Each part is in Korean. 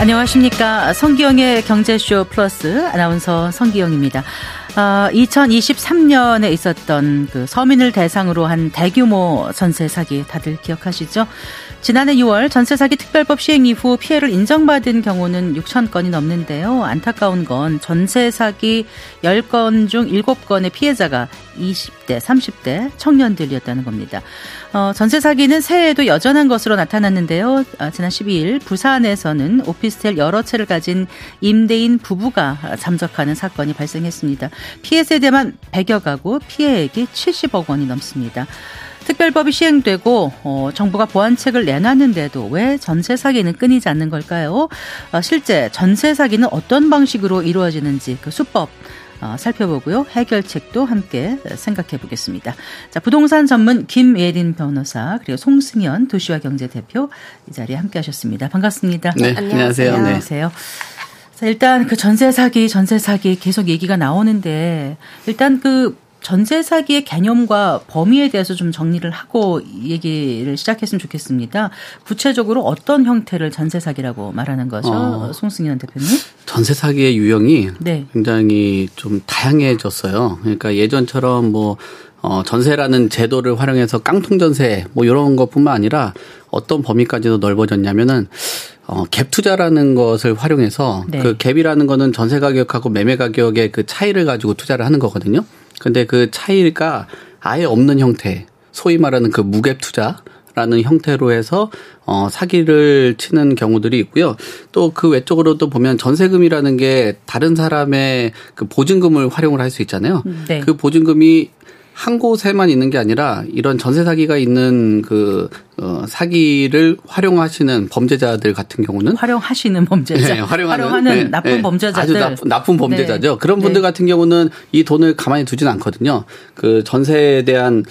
안녕하십니까. 성기영의 경제쇼 플러스 아나운서 성기영입니다. 어, 2023년에 있었던 그 서민을 대상으로 한 대규모 전세 사기 다들 기억하시죠? 지난해 6월 전세 사기 특별법 시행 이후 피해를 인정받은 경우는 6천 건이 넘는데요. 안타까운 건 전세 사기 10건 중 7건의 피해자가 20대, 30대 청년들이었다는 겁니다. 어, 전세 사기는 새해에도 여전한 것으로 나타났는데요. 어, 지난 12일 부산에서는 오피스텔 여러 채를 가진 임대인 부부가 잠적하는 사건이 발생했습니다. 피해 세대만 100여 가구, 피해액이 70억 원이 넘습니다. 특별법이 시행되고 어, 정부가 보완책을 내놨는데도 왜 전세 사기는 끊이지 않는 걸까요? 어, 실제 전세 사기는 어떤 방식으로 이루어지는지 그 수법 어, 살펴보고요. 해결책도 함께 생각해 보겠습니다. 자, 부동산 전문 김예린 변호사 그리고 송승현 도시와 경제 대표 이 자리에 함께 하셨습니다. 반갑습니다. 네, 안녕하세요. 안녕하세요. 네. 자, 일단 그 전세 사기, 전세 사기 계속 얘기가 나오는데 일단 그 전세 사기의 개념과 범위에 대해서 좀 정리를 하고 얘기를 시작했으면 좋겠습니다. 구체적으로 어떤 형태를 전세 사기라고 말하는 거죠? 어, 송승현 대표님? 전세 사기의 유형이 네. 굉장히 좀 다양해졌어요. 그러니까 예전처럼 뭐 어, 전세라는 제도를 활용해서 깡통 전세 뭐 이런 것뿐만 아니라 어떤 범위까지도 넓어졌냐면은 어, 갭 투자라는 것을 활용해서 네. 그 갭이라는 거는 전세 가격하고 매매 가격의 그 차이를 가지고 투자를 하는 거거든요. 근데 그 차이가 아예 없는 형태, 소위 말하는 그 무갭 투자 라는 형태로 해서 어 사기를 치는 경우들이 있고요. 또 그 외적으로도 보면 전세금이라는 게 다른 사람의 그 보증금을 활용을 할 수 있잖아요. 네. 그 보증금이 한 곳에만 있는 게 아니라 이런 전세 사기가 있는 그 어, 사기를 활용하시는 범죄자들 같은 경우는 활용하시는 범죄자, 네, 활용하는, 활용하는 네, 나쁜 네, 범죄자들 아주 나쁜, 나쁜 범죄자죠. 네. 그런 분들 네. 같은 경우는 이 돈을 가만히 두진 않거든요. 그 전세에 대한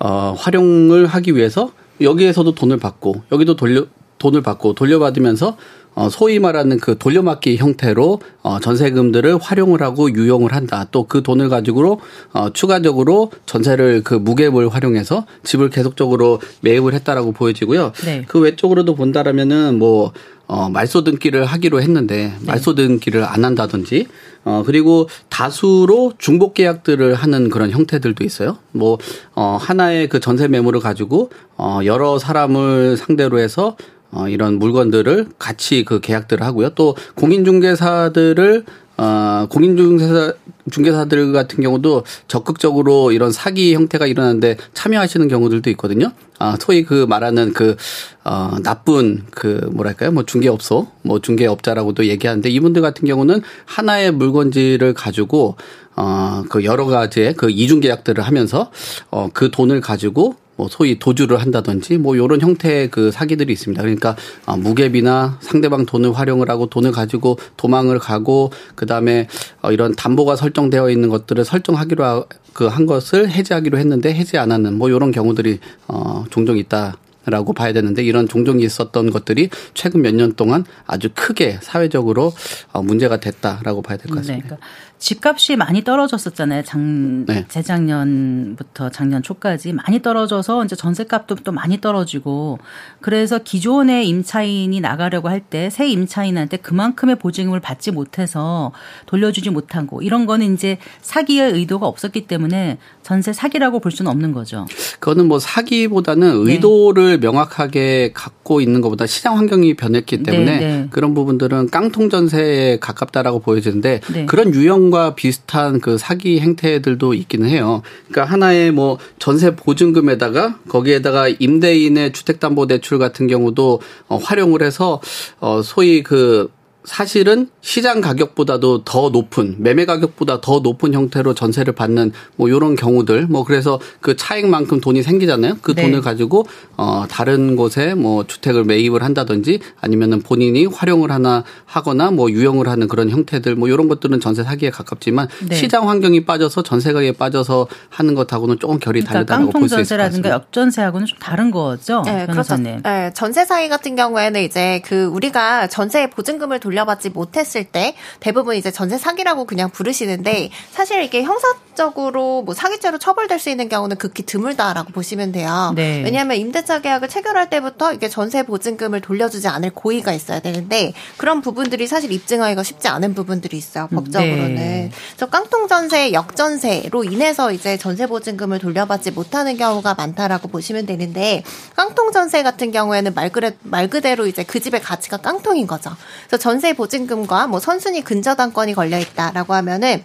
어, 활용을 하기 위해서 여기에서도 돈을 받고 여기도 돌려 돈을 받고 돌려받으면서 어, 소위 말하는 그 돌려막기 형태로 어, 전세금들을 활용을 하고 유용을 한다. 또 그 돈을 가지고 어, 추가적으로 전세를 그 무갭을 활용해서 집을 계속적으로 매입을 했다라고 보여지고요. 네. 그 외적으로도 본다라면은 뭐 어, 말소 등기를 하기로 했는데 네. 말소 등기를 안 한다든지 어, 그리고 다수로 중복 계약들을 하는 그런 형태들도 있어요. 뭐, 어, 하나의 그 전세 매물을 가지고, 어, 여러 사람을 상대로 해서 어, 이런 물건들을 같이 그 계약들을 하고요. 또 공인중개사들을 어, 공인중개사, 중개사들 같은 경우도 적극적으로 이런 사기 형태가 일어나는데 참여하시는 경우들도 있거든요. 아, 소위 그 말하는 그, 어, 나쁜 그, 뭐랄까요. 뭐 중개업소, 뭐 중개업자라고도 얘기하는데 이분들 같은 경우는 하나의 물건지를 가지고 어, 그 여러 가지의 그 이중 계약들을 하면서 어, 그 돈을 가지고 뭐 소위 도주를 한다든지 뭐 요런 형태의 그 사기들이 있습니다. 그러니까 어, 무갭이나 상대방 돈을 활용을 하고 돈을 가지고 도망을 가고 그 다음에 어, 이런 담보가 설정되어 있는 것들을 설정하기로 그한 것을 해지하기로 했는데 해지 안 하는 뭐 요런 경우들이 어 종종 있다. 라고 봐야 되는데 이런 종종 있었던 것들이 최근 몇 년 동안 아주 크게 사회적으로 어, 문제가 됐다라고 봐야 될 것 같습니다. 네, 그러니까 집값이 많이 떨어졌었잖아요. 장, 네. 재작년부터 작년 초까지 많이 떨어져서 이제 전세값도 또 많이 떨어지고 그래서 기존의 임차인이 나가려고 할 때 새 임차인한테 그만큼의 보증금을 받지 못해서 돌려주지 못하고 이런 거는 이제 사기의 의도가 없었기 때문에 전세 사기라고 볼 수는 없는 거죠. 그거는 뭐 사기보다는 네. 의도를 네. 명확하게 갖고 있는 것보다 시장 환경이 변했기 때문에 네, 네. 그런 부분들은 깡통 전세에 가깝다라고 보여지는데 네. 그런 유형 보증금과 비슷한 그 사기 행태들도 있기는 해요. 그러니까 하나의 뭐 전세 보증금에다가 거기에다가 임대인의 주택담보대출 같은 경우도 어, 활용을 해서 어 소위 그 사실은 시장 가격보다도 더 높은 매매 가격보다 더 높은 형태로 전세를 받는 뭐 요런 경우들 뭐 그래서 그 차익만큼 돈이 생기잖아요. 그 네. 돈을 가지고 어 다른 곳에 뭐 주택을 매입을 한다든지 아니면은 본인이 활용을 하나 하거나 뭐 유용을 하는 그런 형태들 뭐 요런 것들은 전세 사기에 가깝지만 네. 시장 환경이 빠져서 전세 가격에 빠져서 하는 것하고는 조금 결이 그러니까 다르다고 볼 수 있을 것 같습니다. 역전세하고는 좀 다른 거죠. 네, 그렇죠. 네, 전세 사기 같은 경우에는 이제 그 우리가 전세 보증금을 돌 돌려받지 못했을 때 대부분 이제 전세 사기라고 그냥 부르시는데 사실 이게 형사적으로 뭐 사기죄로 처벌될 수 있는 경우는 극히 드물다라고 보시면 돼요. 네. 왜냐하면 임대차 계약을 체결할 때부터 이게 전세 보증금을 돌려주지 않을 고의가 있어야 되는데 그런 부분들이 사실 입증하기가 쉽지 않은 부분들이 있어요. 법적으로는. 네. 그래서 깡통 전세, 역전세로 인해서 이제 전세 보증금을 돌려받지 못하는 경우가 많다라고 보시면 되는데 깡통 전세 같은 경우에는 말, 그래, 말 그대로 이제 그 집의 가치가 깡통인 거죠. 그래서 전세 보증금과 뭐 선순위 근저당권이 걸려 있다라고 하면은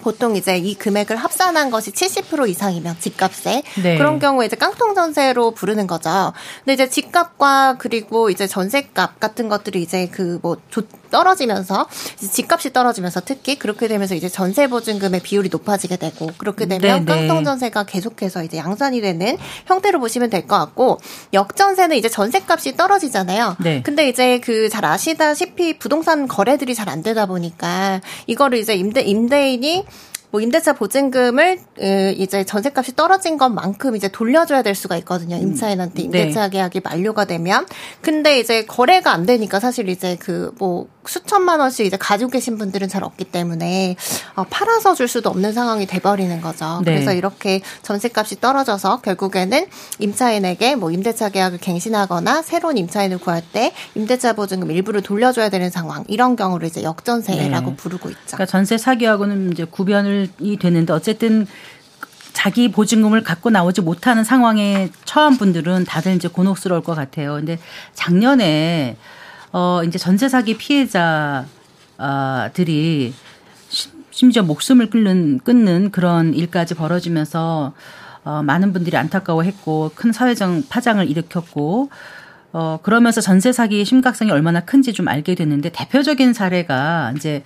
보통 이제 이 금액을 합산한 것이 70% 이상이면 집값에 네. 그런 경우에 이제 깡통 전세로 부르는 거죠. 근데 이제 집값과 그리고 이제 전세값 같은 것들이 이제 그뭐 떨어지면서 집값이 떨어지면서 특히 그렇게 되면서 이제 전세 보증금의 비율이 높아지게 되고 그렇게 되면 네네. 깡통 전세가 계속해서 이제 양산이 되는 형태로 보시면 될 것 같고 역전세는 이제 전세값이 떨어지잖아요. 네. 근데 이제 그 잘 아시다시피 부동산 거래들이 잘 안 되다 보니까 이거를 이제 임대 임대인이 뭐 임대차 보증금을 이제 전세값이 떨어진 것만큼 이제 돌려줘야 될 수가 있거든요. 음. 임차인한테 임대차 네. 계약이 만료가 되면. 근데 이제 거래가 안 되니까 사실 이제 그 뭐 수천만 원씩 이제 가지고 계신 분들은 잘 없기 때문에 어, 팔아서 줄 수도 없는 상황이 돼버리는 거죠. 네. 그래서 이렇게 전세값이 떨어져서 결국에는 임차인에게 뭐 임대차 계약을 갱신하거나 새로운 임차인을 구할 때 임대차 보증금 일부를 돌려줘야 되는 상황 이런 경우를 이제 역전세라고 네. 부르고 있죠. 그러니까 전세 사기하고는 이제 구별을 이 되는데 어쨌든 자기 보증금을 갖고 나오지 못하는 상황에 처한 분들은 다들 이제 곤혹스러울 것 같아요. 근데 작년에 어 이제 전세 사기 피해자들이 심지어 목숨을 끊는 끊는 그런 일까지 벌어지면서 어 많은 분들이 안타까워했고 큰 사회적 파장을 일으켰고 어 그러면서 전세 사기의 심각성이 얼마나 큰지 좀 알게 됐는데 대표적인 사례가 이제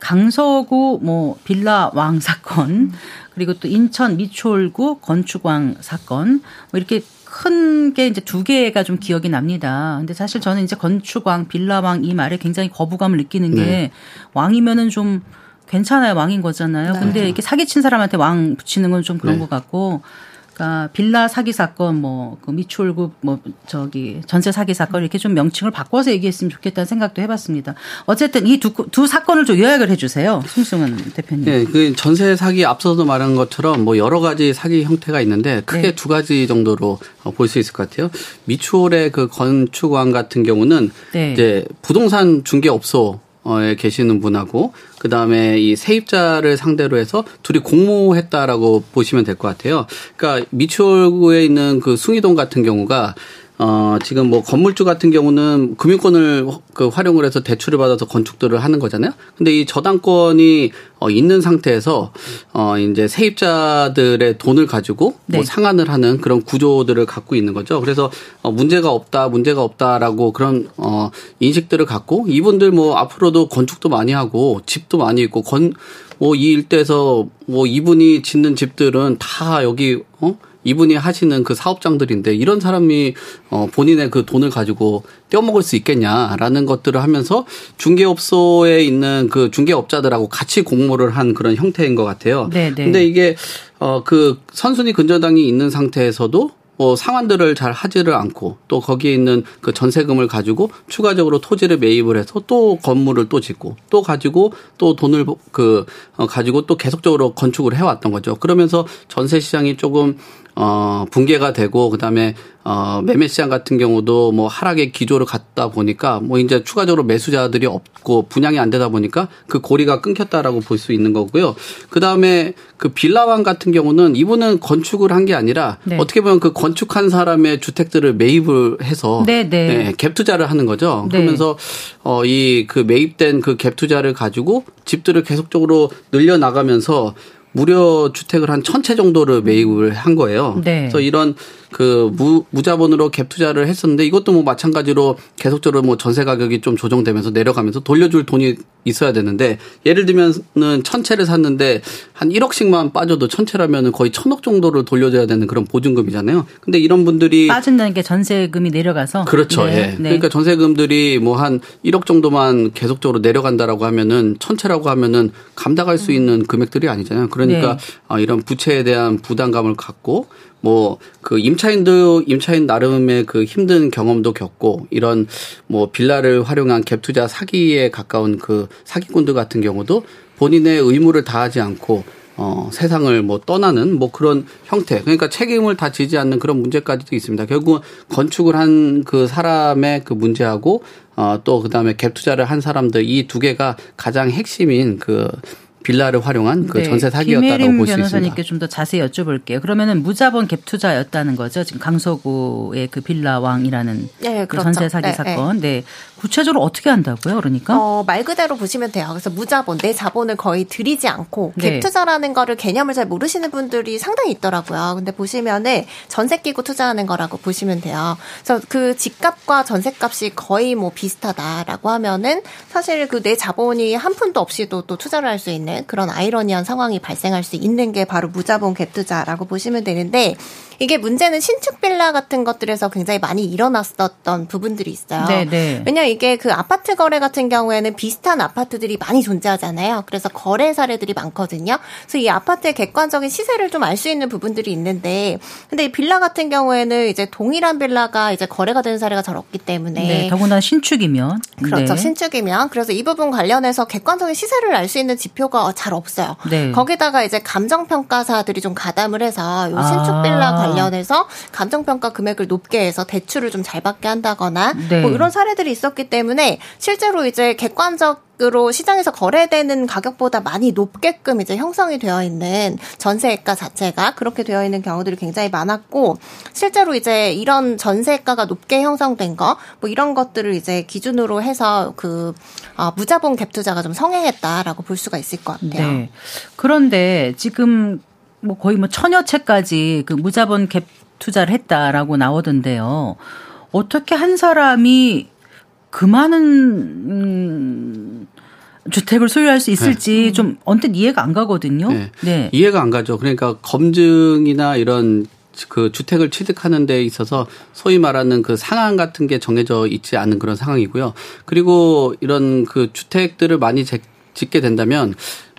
강서구 뭐 빌라 왕 사건 그리고 또 인천 미추홀구 건축왕 사건 뭐 이렇게 큰 게 이제 두 개가 좀 기억이 납니다. 근데 사실 저는 이제 건축왕, 빌라왕 이 말에 굉장히 거부감을 느끼는 게 네. 왕이면은 좀 괜찮아요. 왕인 거잖아요. 네. 근데 이렇게 사기친 사람한테 왕 붙이는 건 좀 그런 네. 것 같고 그러니까 빌라 사기 사건 뭐 그 미추홀구 뭐 저기 전세 사기 사건 이렇게 좀 명칭을 바꿔서 얘기했으면 좋겠다는 생각도 해봤습니다. 어쨌든 이 두 두 사건을 좀 요약을 해주세요, 승승은 대표님. 네, 그 전세 사기 앞서도 말한 것처럼 뭐 여러 가지 사기 형태가 있는데 크게 네. 두 가지 정도로 볼 수 있을 것 같아요. 미추홀의 그 건축왕 같은 경우는 네. 이제 부동산 중개업소 에 계시는 분하고 그 다음에 이 세입자를 상대로 해서 둘이 공모했다라고 보시면 될 것 같아요. 그러니까 미추홀구에 있는 그 숭이동 같은 경우가 어, 지금 뭐 건물주 같은 경우는 금융권을 그 활용을 해서 대출을 받아서 건축들을 하는 거잖아요. 근데 이 저당권이 어, 있는 상태에서 어, 이제 세입자들의 돈을 가지고 뭐 네. 뭐 상환을 하는 그런 구조들을 갖고 있는 거죠. 그래서 어, 문제가 없다, 문제가 없다라고 그런 어, 인식들을 갖고 이분들 뭐 앞으로도 건축도 많이 하고 집도 많이 있고 건, 뭐 이 일대에서 뭐 이분이 짓는 집들은 다 여기 어 이분이 하시는 그 사업장들인데 이런 사람이 어 본인의 그 돈을 가지고 떼어먹을 수 있겠냐라는 것들을 하면서 중개업소에 있는 그 중개업자들하고 같이 공모를 한 그런 형태인 것 같아요. 네, 네. 근데 이게 어 그 선순위 근저당이 있는 상태에서도 뭐 상환들을 잘 하지를 않고 또 거기에 있는 그 전세금을 가지고 추가적으로 토지를 매입을 해서 또 건물을 또 짓고 또 가지고 또 돈을 그 어, 가지고 또 계속적으로 건축을 해왔던 거죠. 그러면서 전세 시장이 조금 어, 붕괴가 되고 그다음에 어, 매매 시장 같은 경우도 뭐 하락의 기조를 갖다 보니까 뭐 이제 추가적으로 매수자들이 없고 분양이 안 되다 보니까 그 고리가 끊겼다라고 볼 수 있는 거고요. 그 다음에 그 빌라왕 같은 경우는 이분은 건축을 한 게 아니라 네. 어떻게 보면 그 건축한 사람의 주택들을 매입을 해서 네, 네. 네, 갭 투자를 하는 거죠. 네. 그러면서 어, 이 그 매입된 그 갭 투자를 가지고 집들을 계속적으로 늘려 나가면서 무료 주택을 한 천 채 정도를 매입을 한 거예요. 네. 그래서 이런 그 무, 무자본으로 갭 투자를 했었는데 이것도 뭐 마찬가지로 계속적으로 뭐 전세 가격이 좀 조정되면서 내려가면서 돌려줄 돈이 있어야 되는데 예를 들면은 천 채를 샀는데 한 1억씩만 빠져도 천 채라면은 거의 천억 정도를 돌려줘야 되는 그런 보증금이잖아요. 근데 이런 분들이 빠진다는 게 전세금이 내려가서 그렇죠. 네. 예. 네. 그러니까 전세금들이 뭐 한 1억 정도만 계속적으로 내려간다라고 하면은 천 채라고 하면은 감당할 수 있는 금액들이 아니잖아요. 그러니까 네. 아, 이런 부채에 대한 부담감을 갖고 뭐그 임차인도 임차인 나름의 그 힘든 경험도 겪고 이런 뭐 빌라를 활용한 갭 투자 사기에 가까운 그 사기꾼들 같은 경우도 본인의 의무를 다하지 않고 어, 세상을 뭐 떠나는 뭐 그런 형태. 그러니까 책임을 다 지지 않는 그런 문제까지도 있습니다. 결국 건축을 한 그 사람의 그 문제하고 어, 또 그다음에 갭 투자를 한 사람들 이 두 개가 가장 핵심인 그 빌라를 활용한 그 네. 전세 사기였다고 볼 수 있습니다. 변호사님께 좀 더 자세히 여쭤볼게요. 그러면은 무자본 갭 투자였다는 거죠. 지금 강서구의 그 빌라 왕이라는 네, 그 그렇죠. 전세 사기 네, 사건. 네. 구체적으로 어떻게 한다고요? 그러니까 어, 말 그대로 보시면 돼요. 그래서 무자본 내 자본을 거의 들이지 않고 네. 갭 투자라는 거를 개념을 잘 모르시는 분들이 상당히 있더라고요. 근데 보시면은 전세 끼고 투자하는 거라고 보시면 돼요. 그래서 그 집값과 전세값이 거의 뭐 비슷하다라고 하면은 사실 그 내 자본이 한 푼도 없이도 또 투자를 할 수 있는 그런 아이러니한 상황이 발생할 수 있는 게 바로 무자본 갭 투자라고 보시면 되는데 이게 문제는 신축 빌라 같은 것들에서 굉장히 많이 일어났었던 부분들이 있어요. 네네. 네. 왜냐 이게 그 아파트 거래 같은 경우에는 비슷한 아파트들이 많이 존재하잖아요. 그래서 거래 사례들이 많거든요. 그래서 이 아파트의 객관적인 시세를 좀 알 수 있는 부분들이 있는데 근데 이 빌라 같은 경우에는 이제 동일한 빌라가 이제 거래가 되는 사례가 잘 없기 때문에 네, 더구나 신축이면 그렇죠. 네. 신축이면 그래서 이 부분 관련해서 객관적인 시세를 알 수 있는 지표가 잘 없어요. 네. 거기다가 이제 감정 평가사들이 좀 가담을 해서 요 신축 빌라 아. 관련해서 감정평가 금액을 높게 해서 대출을 좀 잘 받게 한다거나 네. 뭐 이런 사례들이 있었기 때문에 실제로 이제 객관적 으로 시장에서 거래되는 가격보다 많이 높게끔 이제 형성이 되어 있는 전세가 자체가 그렇게 되어 있는 경우들이 굉장히 많았고 실제로 이제 이런 전세가가 높게 형성된 거 뭐 이런 것들을 이제 기준으로 해서 그 어, 무자본 갭 투자가 좀 성행했다라고 볼 수가 있을 것 같아요. 네. 그런데 지금 뭐 거의 뭐 천여 채까지 그 무자본 갭 투자를 했다라고 나오던데요. 어떻게 한 사람이 그 많은 음, 주택을 소유할 수 있을지 네. 좀 언뜻 이해가 안 가거든요. 네. 네. 이해가 안 가죠. 그러니까 검증이나 이런 그 주택을 취득하는 데 있어서 소위 말하는 그 상한 같은 게 정해져 있지 않은 그런 상황이고요. 그리고 이런 그 주택들을 많이 짓게 된다면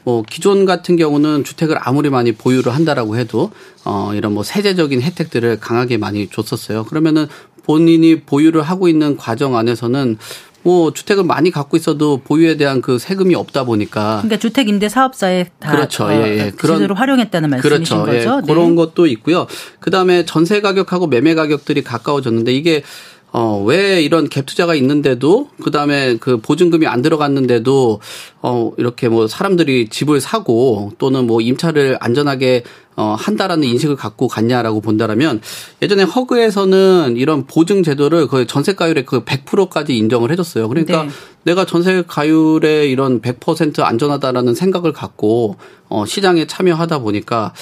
뭐 기존 같은 경우는 주택을 아무리 많이 보유를 한다라고 해도 어 이런 뭐 세제적인 혜택들을 강하게 많이 줬었어요. 그러면은 본인이 보유를 하고 있는 과정 안에서는 뭐 주택을 많이 갖고 있어도 보유에 대한 그 세금이 없다 보니까 그러니까 주택 임대 사업자에 다 그렇죠. 어, 예, 예. 그런 식으로 활용했다는 말씀이신 그렇죠. 예. 거죠. 예. 그런 것도 있고요. 그다음에 전세 가격하고 매매 가격들이 가까워졌는데 이게 어, 왜 이런 갭 투자가 있는데도, 그 다음에 그 보증금이 안 들어갔는데도, 어, 이렇게 뭐 사람들이 집을 사고 또는 뭐 임차를 안전하게 어, 한다라는 인식을 갖고 갔냐라고 본다라면 예전에 허그에서는 이런 보증 제도를 거의 전세 가율의 그 100%까지 인정을 해줬어요. 그러니까 네. 내가 전세 가율에 이런 100% 안전하다라는 생각을 갖고 어 시장에 참여하다 보니까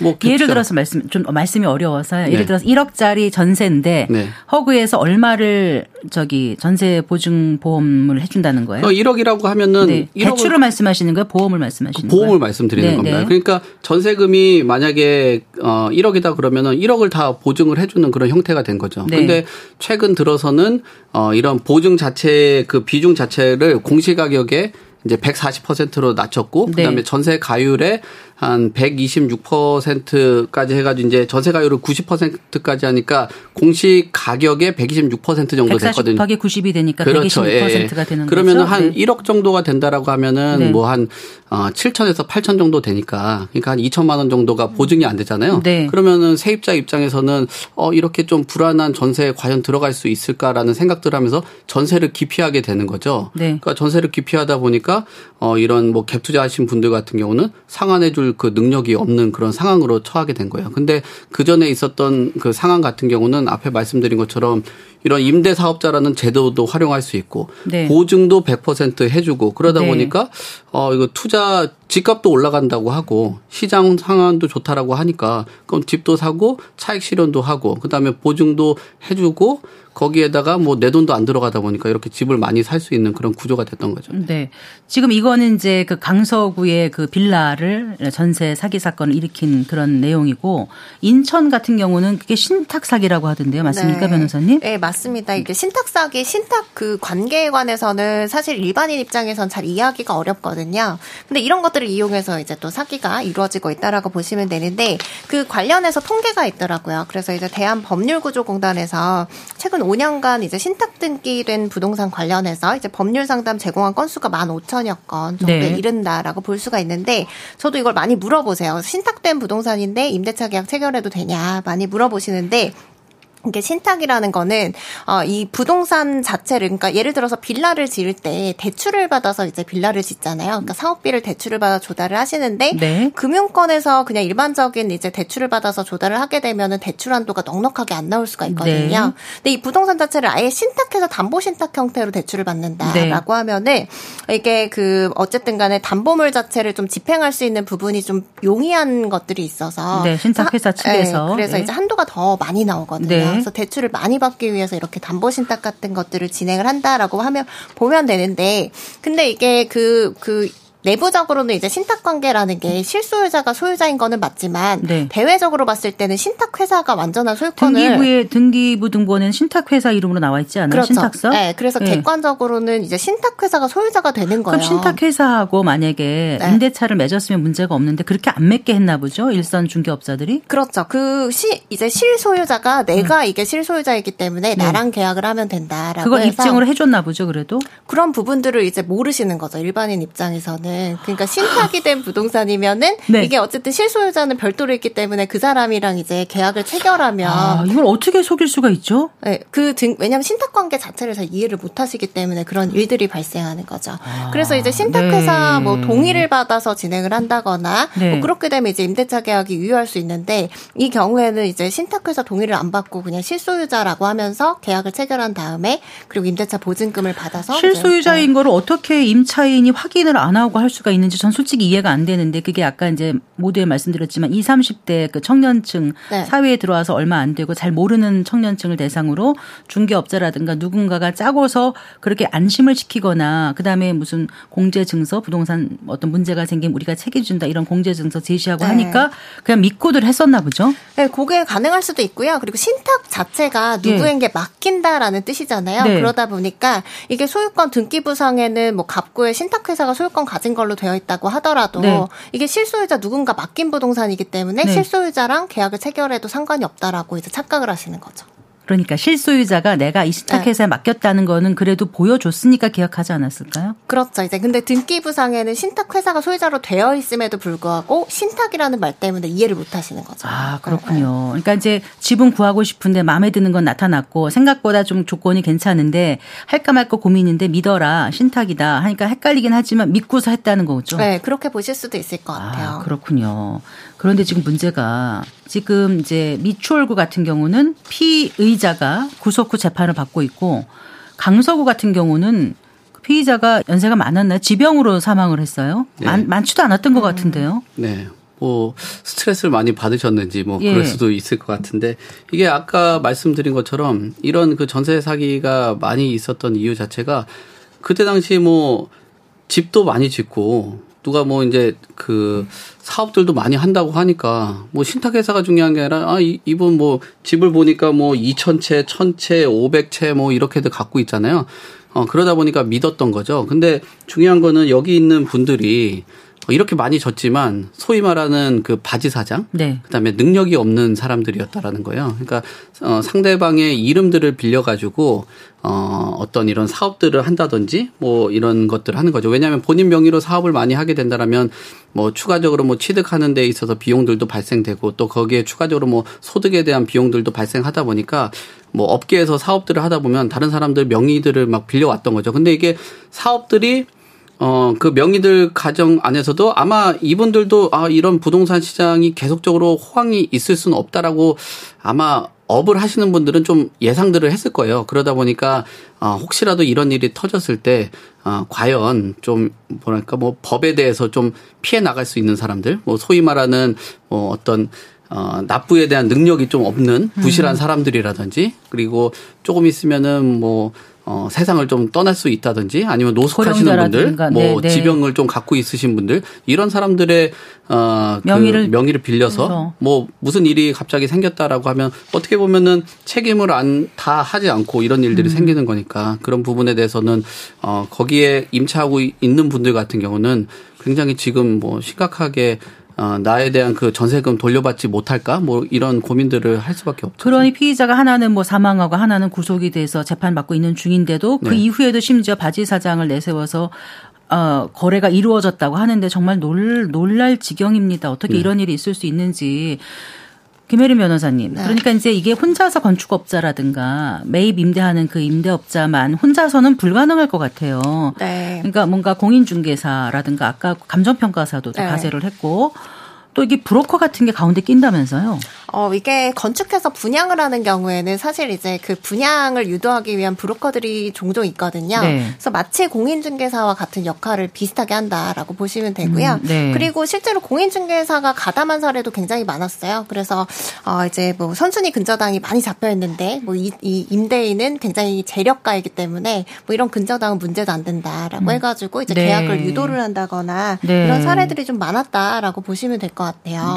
뭐 예를 들어서 말씀 좀 말씀이 어려워서요. 예를 네. 들어서 1억짜리 전세인데 네. 허그에서 얼마를 저기 전세 보증 보험을 해준다는 거예요? 1억이라고 하면은 네. 대출을 말씀하시는 거예요? 보험을 말씀하시는 거예요? 보험을 말씀드리는 네, 겁니다. 네. 그러니까 전세금이 만약에 어 1억이다 그러면은 1억을 다 보증을 해주는 그런 형태가 된 거죠. 네. 근데 최근 들어서는 어 이런 보증 자체 그 비중 자체 자체를 공시가격에 이제 140%로 낮췄고 네. 그다음에 전세 가율에 한 126%까지 해가지고 이제 전세 가율을 90%까지 하니까 공시 가격의 126% 정도 됐거든요. 140 90이 되니까 그렇죠. 126%가 예. 되는 그러면은 한 네. 1억 정도가 된다라고 하면은 네. 뭐한 어, 7천에서 8천 정도 되니까 그러니까 한 2천만 원 정도가 보증이 안 되잖아요. 네. 그러면은 세입자 입장에서는 어 이렇게 좀 불안한 전세에 과연 들어갈 수 있을까라는 생각들 하면서 전세를 기피하게 되는 거죠. 네. 그러니까 전세를 기피하다 보니까 어 이런 뭐 갭 투자하신 분들 같은 경우는 상환해 줄 그 능력이 없는 그런 상황으로 처하게 된 거예요. 근데 그 전에 있었던 그 상황 같은 경우는 앞에 말씀드린 것처럼 이런 임대 사업자라는 제도도 활용할 수 있고 네. 보증도 100% 해주고 그러다 네. 보니까 어 이거 투자 집값도 올라간다고 하고 시장 상황도 좋다라고 하니까 그럼 집도 사고 차익 실현도 하고 그다음에 보증도 해주고 거기에다가 뭐 내 돈도 안 들어가다 보니까 이렇게 집을 많이 살 수 있는 그런 구조가 됐던 거죠. 네. 지금 이거는 이제 그 강서구의 그 빌라를 전세 사기 사건을 일으킨 그런 내용이고 인천 같은 경우는 그게 신탁 사기라고 하던데요. 맞습니까, 네. 변호사님? 네, 맞습니다. 이게 신탁 사기, 신탁 그 관계에 관해서는 사실 일반인 입장에선 잘 이해하기가 어렵거든요. 근데 이런 것들을 이용해서 이제 또 사기가 이루어지고 있다라고 보시면 되는데 그 관련해서 통계가 있더라고요. 그래서 이제 대한법률구조공단에서 최근 5년간 이제 신탁 등기된 부동산 관련해서 이제 법률 상담 제공한 건수가 15,000여 건 정도에 네. 이른다라고 볼 수가 있는데 저도 이걸 많이 물어보세요. 신탁된 부동산인데 임대차 계약 체결해도 되냐 많이 물어보시는데 이게 신탁이라는 거는 어, 이 부동산 자체를 그러니까 예를 들어서 빌라를 지을 때 대출을 받아서 이제 빌라를 짓잖아요. 그러니까 사업비를 대출을 받아 조달을 하시는데 네. 금융권에서 그냥 일반적인 이제 대출을 받아서 조달을 하게 되면은 대출 한도가 넉넉하게 안 나올 수가 있거든요. 네. 근데 이 부동산 자체를 아예 신탁해서 담보 신탁 형태로 대출을 받는다라고 네. 하면은 이게 그 어쨌든 간에 담보물 자체를 좀 집행할 수 있는 부분이 좀 용이한 것들이 있어서 네, 신탁 회사 측에서 네, 그래서 네. 이제 한도가 더 많이 나오거든요. 네. 그래서 대출을 많이 받기 위해서 이렇게 담보 신탁 같은 것들을 진행을 한다라고 하면 보면 되는데 근데 이게 그그 그 내부적으로는 이제 신탁 관계라는 게 실소유자가 소유자인 거는 맞지만 네. 대외적으로 봤을 때는 신탁 회사가 완전한 소유권을 등기부에 등기부 등본에는 신탁 회사 이름으로 나와 있지 않아요? 그렇죠. 신탁서? 네, 그래서 네. 객관적으로는 이제 신탁 회사가 소유자가 되는 거예요. 그럼 신탁 회사하고 만약에 네. 임대차를 맺었으면 문제가 없는데 그렇게 안 맺게 했나 보죠? 일선 중개업자들이? 그렇죠. 그 시 이제 실소유자가 내가 음. 이게 실소유자이기 때문에 네. 나랑 계약을 하면 된다라고 그걸 입증을 해줬나 보죠, 그래도? 그런 부분들을 이제 모르시는 거죠. 일반인 입장에서는. 부동산은 그러니까 신탁이 된 부동산이면은 네. 이게 어쨌든 실소유자는 별도로 있기 때문에 그 사람이랑 이제 계약을 체결하면 아, 이걸 어떻게 속일 수가 있죠? 네, 그 등, 왜냐하면 신탁 관계 자체를 잘 이해를 못 하시기 때문에 그런 일들이 발생하는 거죠. 아, 그래서 이제 신탁회사 네. 뭐 동의를 받아서 진행을 한다거나 네. 뭐 그렇게 되면 이제 임대차 계약이 유효할 수 있는데 이 경우에는 이제 신탁회사 동의를 안 받고 그냥 실소유자라고 하면서 계약을 체결한 다음에 그리고 임대차 보증금을 받아서 실소유자인 거를 어떻게 임차인이 확인을 안 하고 할 수가 있는지 전 솔직히 이해가 안 되는데 그게 아까 이제 모두에 말씀드렸지만 20, 30대 그 청년층 네. 사회에 들어와서 얼마 안 되고 잘 모르는 청년층을 대상으로 중개업자라든가 누군가가 짜고서 그렇게 안심을 시키거나 그다음에 무슨 공제 증서 부동산 어떤 문제가 생기면 우리가 책임 준다 이런 공제 증서 제시하고 네. 하니까 그냥 믿고들 했었나 보죠. 네, 그게 가능할 수도 있고요. 그리고 신탁 자체가 예. 누구에게 네. 맡긴다라는 뜻이잖아요. 네. 그러다 보니까 이게 소유권 등기부상에는 뭐 갑구의 신탁회사가 소유권 가진 걸로 되어 있다고 하더라도 네. 이게 실소유자 누군가 맡긴 부동산이기 때문에 네. 실소유자랑 계약을 체결해도 상관이 없다라고 이제 착각을 하시는 거죠. 그러니까 실소유자가 내가 이 신탁회사에 네. 맡겼다는 거는 그래도 보여줬으니까 기억하지 않았을까요? 그렇죠. 이제 근데 등기부상에는 신탁회사가 소유자로 되어 있음에도 불구하고 신탁이라는 말 때문에 이해를 못 하시는 거죠. 아, 그렇군요. 네. 그러니까 이제 집은 구하고 싶은데 마음에 드는 건 나타났고 생각보다 좀 조건이 괜찮은데 할까 말까 고민인데 믿어라. 신탁이다. 하니까 헷갈리긴 하지만 믿고서 했다는 거죠. 네, 그렇게 보실 수도 있을 것 같아요. 아, 그렇군요. 그런데 지금 문제가 지금 이제 미추홀구 같은 경우는 피의자가 구속 후 재판을 받고 있고 강서구 같은 경우는 피의자가 연세가 많았나요? 지병으로 사망을 했어요. 네. 많, 많지도 않았던 것 같은데요. 네. 뭐 스트레스를 많이 받으셨는지 뭐 예. 그럴 수도 있을 것 같은데 이게 아까 말씀드린 것처럼 이런 그 전세 사기가 많이 있었던 이유 자체가 그때 당시 뭐 집도 많이 짓고 누가 뭐 이제 그 사업들도 많이 한다고 하니까 뭐 신탁회사가 중요한 게 아니라 아 이, 이분 뭐 집을 보니까 뭐 2천채, 1000채, 500채 뭐 이렇게도 갖고 있잖아요. 어 그러다 보니까 믿었던 거죠. 근데 중요한 거는 여기 있는 분들이 이렇게 많이 졌지만 소위 말하는 그 바지 사장, 네. 그다음에 능력이 없는 사람들이었다라는 거예요. 그러니까 어, 상대방의 이름들을 빌려가지고 어, 어떤 이런 사업들을 한다든지 뭐 이런 것들을 하는 거죠. 왜냐하면 본인 명의로 사업을 많이 하게 된다라면 뭐 추가적으로 뭐 취득하는 데 있어서 비용들도 발생되고 또 거기에 추가적으로 뭐 소득에 대한 비용들도 발생하다 보니까 뭐 업계에서 사업들을 하다 보면 다른 사람들 명의들을 막 빌려왔던 거죠. 근데 이게 사업들이 어, 그 명의들 가정 안에서도 아마 이분들도 아, 이런 부동산 시장이 계속적으로 호황이 있을 수는 없다라고 아마 업을 하시는 분들은 좀 예상들을 했을 거예요. 그러다 보니까 어, 혹시라도 이런 일이 터졌을 때 어, 과연 좀 뭐랄까 뭐 법에 대해서 좀 피해 나갈 수 있는 사람들, 뭐 소위 말하는 뭐 어떤 어, 납부에 대한 능력이 좀 없는 부실한 음. 사람들이라든지 그리고 조금 있으면은 뭐 어, 세상을 좀 떠날 수 있다든지 아니면 노숙하시는 분들, 뭐 네, 네. 지병을 좀 갖고 있으신 분들 이런 사람들의 어, 그 명의를 그 명의를 빌려서 그래서. 뭐 무슨 일이 갑자기 생겼다라고 하면 어떻게 보면은 책임을 안 다 하지 않고 이런 일들이 음. 생기는 거니까 그런 부분에 대해서는 어, 거기에 임차하고 있는 분들 같은 경우는 굉장히 지금 뭐 심각하게 어, 나에 대한 그 전세금 돌려받지 못할까? 뭐 이런 고민들을 할 수밖에 없죠. 그러니 피의자가 하나는 뭐 사망하고 하나는 구속이 돼서 재판받고 있는 중인데도 그 네. 이후에도 심지어 바지 사장을 내세워서 어, 거래가 이루어졌다고 하는데 정말 놀, 놀랄 지경입니다. 어떻게 네. 이런 일이 있을 수 있는지. 김혜림 변호사님. 네. 그러니까 이제 이게 혼자서 건축업자라든가 매입 임대하는 그 임대업자만 혼자서는 불가능할 것 같아요. 네. 그러니까 뭔가 공인중개사라든가 아까 감정평가사도 네. 가세를 했고 또 이게 브로커 같은 게 가운데 낀다면서요? 어, 이게 건축해서 분양을 하는 경우에는 사실 이제 그 분양을 유도하기 위한 브로커들이 종종 있거든요. 네. 그래서 마치 공인중개사와 같은 역할을 비슷하게 한다라고 보시면 되고요. 음, 네. 그리고 실제로 공인중개사가 가담한 사례도 굉장히 많았어요. 그래서 어, 이제 뭐 선순위 근저당이 많이 잡혀 있는데 뭐이 이 임대인은 굉장히 재력가이기 때문에 뭐 이런 근저당은 문제도 안 된다라고 음. 해가지고 이제 네. 계약을 유도를 한다거나 네. 이런 사례들이 좀 많았다라고 보시면 될 것 같아요.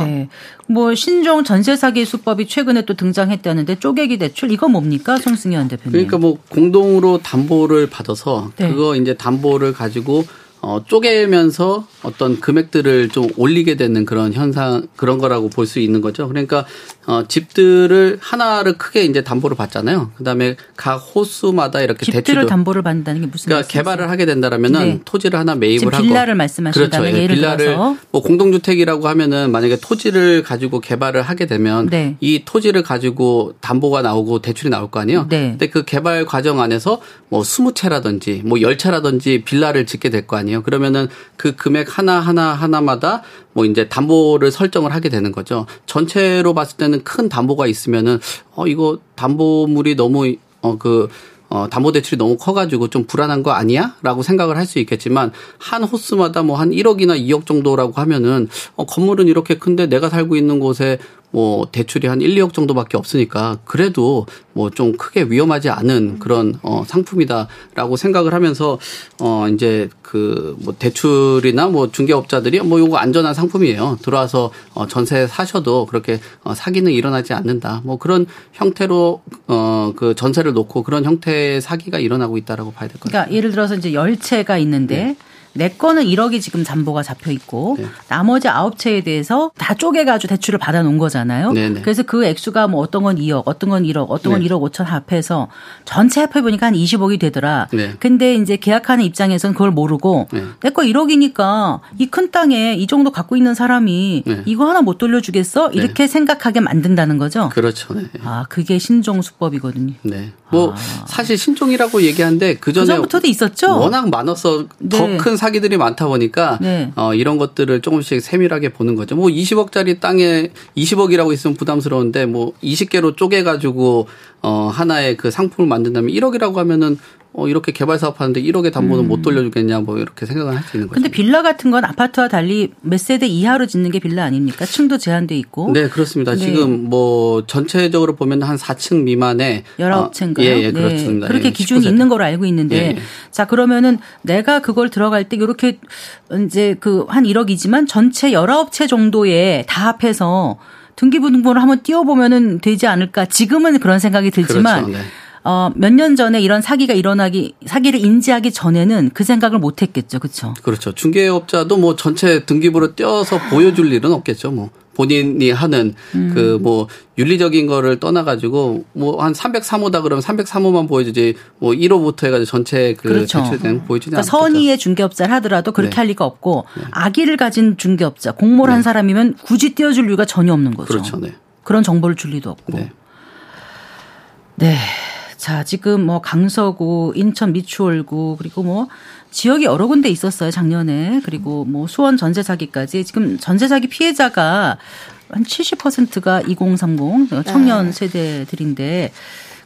네. 뭐 신종 전세사 사기 수법이 최근에 또 등장했다는데 쪼개기 대출 이거 뭡니까 송승현 대표님? 그러니까 뭐 공동으로 담보를 받아서 네. 그거 이제 담보를 가지고 어, 쪼개면서 어떤 금액들을 좀 올리게 되는 그런 현상 그런 거라고 볼 수 있는 거죠. 그러니까 어, 집들을 하나를 크게 이제 담보를 받잖아요. 그다음에 각 호수마다 이렇게 집들을 대출을 담보를 받는다는 게 무슨 그러니까 개발을 하게 된다라면은 네. 토지를 하나 매입을 하고 빌라를 말씀하신다면 그렇죠. 예, 빌라를 들어서. 뭐 공동주택이라고 하면은 만약에 토지를 가지고 개발을 하게 되면 네. 이 토지를 가지고 담보가 나오고 대출이 나올 거 아니에요. 네. 근데 그 개발 과정 안에서 뭐 20채라든지 뭐 10채라든지 빌라를 짓게 될 거 아니에요. 그러면은 그 금액 하나 하나 하나마다 뭐 이제 담보를 설정을 하게 되는 거죠. 전체로 봤을 때는 큰 담보가 있으면은 어 이거 담보물이 너무 어그 어, 담보 대출이 너무 커가지고 좀 불안한 거 아니야? 라고 생각을 할 수 있겠지만, 한 호수마다 뭐 한 1억이나 2억 정도라고 하면은, 어, 건물은 이렇게 큰데 내가 살고 있는 곳에 뭐 대출이 한 1, 2억 정도밖에 없으니까 그래도 뭐 좀 크게 위험하지 않은 그런 어 상품이다라고 생각을 하면서 어 이제 그 뭐 대출이나 뭐 중개업자들이 뭐 요거 안전한 상품이에요. 들어와서 어 전세 사셔도 그렇게 어 사기는 일어나지 않는다. 뭐 그런 형태로 어그 전세를 놓고 그런 형태의 사기가 일어나고 있다라고 봐야 될 것 같아요. 그러니까 예를 들어서 이제 열채가 있는데 네. 내 거는 1억이 지금 담보가 잡혀 있고 네. 나머지 9채에 대해서 다 쪼개가지고 대출을 받아 놓은 거잖아요. 네네. 네. 그래서 그 액수가 뭐 어떤 건 2억, 어떤 건 1억, 어떤 건 네. 1억 5천 합해서 전체 합해 보니까 한 20억이 되더라. 네. 근데 이제 계약하는 입장에서는 그걸 모르고 네. 내거 1억이니까 이 큰 땅에 이 정도 갖고 있는 사람이 네. 이거 하나 못 돌려주겠어? 이렇게 네. 생각하게 만든다는 거죠. 그렇죠. 아 그게 신종 수법이거든요. 네. 뭐 아. 사실 신종이라고 얘기하는데 그 전에 그전부터도 있었죠. 워낙 많아서 더 큰 사 기들이 많다 보니까 네. 어, 이런 것들을 조금씩 세밀하게 보는 거죠. 뭐 20억짜리 땅에 20억이라고 있으면 부담스러운데 뭐 20개로 쪼개 가지고 어, 하나의 그 상품을 만든다면 1억이라고 하면은 어, 이렇게 개발 사업하는데 1억의 담보는 음. 못 돌려주겠냐 뭐 이렇게 생각을 할 수 있는 거죠. 근데 빌라 같은 건 아파트와 달리 몇 세대 이하로 짓는 게 빌라 아닙니까? 층도 제한돼 있고. 네, 그렇습니다. 네. 지금 뭐 전체적으로 보면 한 4층 미만에 19채인가요? 어, 예, 예, 그렇습니다. 네. 그렇게 예, 기준이 19세대. 있는 걸로 알고 있는데 예, 예. 자, 그러면은 내가 그걸 들어갈 때 이렇게 이제 그 한 1억이지만 전체 19채 정도에 다 합해서 등기부등본을 한번 띄워보면은 되지 않을까. 지금은 그런 생각이 들지만 그렇죠. 네. 어, 몇 년 전에 이런 사기가 일어나기 사기를 인지하기 전에는 그 생각을 못 했겠죠. 그렇죠. 그렇죠. 중개업자도 뭐 전체 등기부로 떼어서 보여 줄 일은 없겠죠. 뭐 본인이 하는 음. 그뭐 윤리적인 거를 떠나 가지고 뭐 한 303호다 그러면 303호만 보여주지 뭐 1호부터 해 가지고 전체 그 그렇죠. 대출된 보여주지 그러니까 선의의 중개업자를 하더라도 그렇게 네. 할 리가 없고 네. 악의를 가진 중개업자 공모를 네. 한 사람이면 굳이 띄워줄 이유가 전혀 없는 거죠. 그렇죠. 네. 그런 정보를 줄 리도 없고. 네. 네. 자, 지금 뭐 강서구, 인천 미추홀구, 그리고 뭐 지역이 여러 군데 있었어요, 작년에. 그리고 뭐 수원 전세 사기까지. 지금 전세 사기 피해자가 한 70%가 2030 청년 네. 세대들인데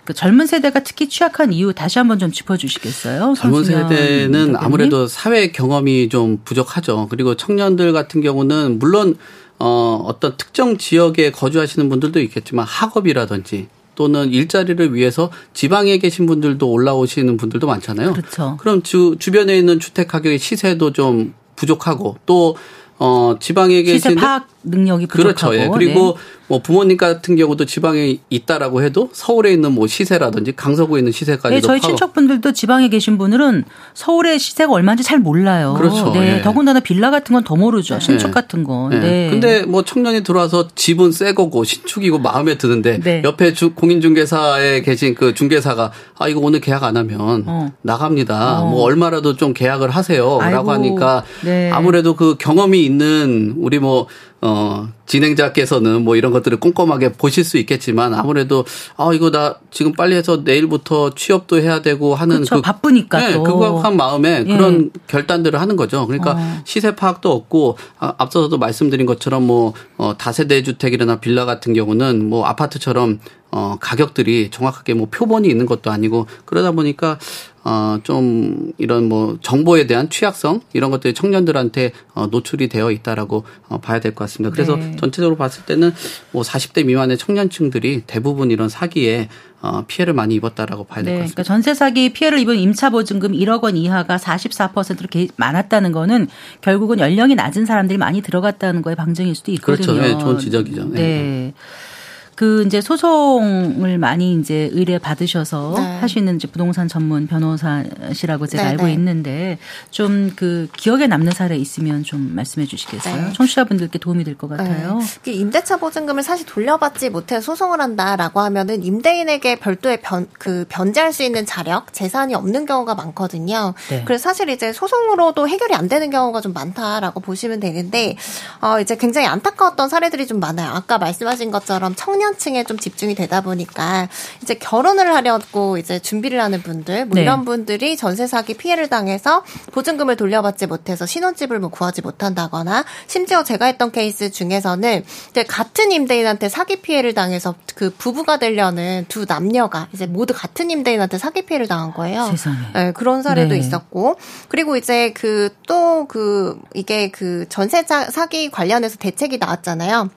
그 젊은 세대가 특히 취약한 이유 다시 한번 좀 짚어주시겠어요? 젊은 세대는 대표님? 아무래도 사회 경험이 좀 부족하죠. 그리고 청년들 같은 경우는 물론 어, 어떤 특정 지역에 거주하시는 분들도 있겠지만 학업이라든지 또는 일자리를 위해서 지방에 계신 분들도 올라오시는 분들도 많잖아요. 그렇죠. 그럼 주, 주변에 있는 주택 가격의 시세도 좀 부족하고 또 어, 지방에 계신 시세 파악 능력이 부족하고 그렇죠. 예. 그리고 네. 뭐 부모님 같은 경우도 지방에 있다라고 해도 서울에 있는 뭐 시세라든지 강서구에 있는 시세까지 네, 저희 파악. 친척분들도 지방에 계신 분들은 서울의 시세가 얼마인지 잘 몰라요. 그렇죠. 네. 예. 더군다나 빌라 같은 건 더 모르죠. 신축 예. 같은 건. 예. 네. 근데 뭐 청년이 들어와서 집은 새 거고 신축이고 마음에 드는데 네. 옆에 주, 공인중개사에 계신 그 중개사가 아 이거 오늘 계약 안 하면 어. 나갑니다. 어. 뭐 얼마라도 좀 계약을 하세요라고 하니까 네. 아무래도 그 경험이 있는 우리 뭐 어, 진행자께서는 뭐 이런 것들을 꼼꼼하게 보실 수 있겠지만 아무래도 아 이거 나 지금 빨리 해서 내일부터 취업도 해야 되고 하는 그렇죠. 그 바쁘니까 네, 또. 그거한 마음에 예. 그런 결단들을 하는 거죠. 그러니까 어. 시세 파악도 없고 아, 앞서서도 말씀드린 것처럼 뭐 어, 다세대 주택이나 빌라 같은 경우는 뭐 아파트처럼 어, 가격들이 정확하게 뭐 표본이 있는 것도 아니고 그러다 보니까 어, 좀 이런 뭐 정보에 대한 취약성 이런 것들이 청년들한테 어, 노출이 되어 있다라고 어, 봐야 될 것 같습니다. 그래서 네. 전체적으로 봤을 때는 뭐 40대 미만의 청년층들이 대부분 이런 사기에 어, 피해를 많이 입었다라고 봐야 될것 네, 같습니다. 그러니까 전세 사기 피해를 입은 임차 보증금 1억 원 이하가 44%로 많았다는 거는 결국은 연령이 낮은 사람들이 많이 들어갔다는 거에 방증일 수도 있거든요. 그렇죠. 네, 좋은 지적이죠. 네. 네. 그 이제 소송을 많이 이제 의뢰 받으셔서 네. 하시는 이제 부동산 전문 변호사시라고 제가 네, 알고 네. 있는데 좀 그 기억에 남는 사례 있으면 좀 말씀해 주시겠어요? 네. 청취자분들께 도움이 될 것 같아요. 네. 그 임대차 보증금을 사실 돌려받지 못해 소송을 한다라고 하면은 임대인에게 별도의 변, 그 변제할 수 있는 자력, 재산이 없는 경우가 많거든요. 네. 그래서 사실 이제 소송으로도 해결이 안 되는 경우가 좀 많다라고 보시면 되는데 어 이제 굉장히 안타까웠던 사례들이 좀 많아요. 아까 말씀하신 것처럼 청년 청년층에 좀 집중이 되다 보니까 이제 결혼을 하려고 이제 준비를 하는 분들 뭐 네. 이런 분들이 전세 사기 피해를 당해서 보증금을 돌려받지 못해서 신혼집을 뭐 구하지 못한다거나 심지어 제가 했던 케이스 중에서는 이제 같은 임대인한테 사기 피해를 당해서 그 부부가 되려는 두 남녀가 이제 모두 같은 임대인한테 사기 피해를 당한 거예요. 세상에. 네, 그런 사례도 네. 있었고 그리고 이제 그 또그 그 이게 그 전세 사기 관련해서 대책이 나왔잖아요.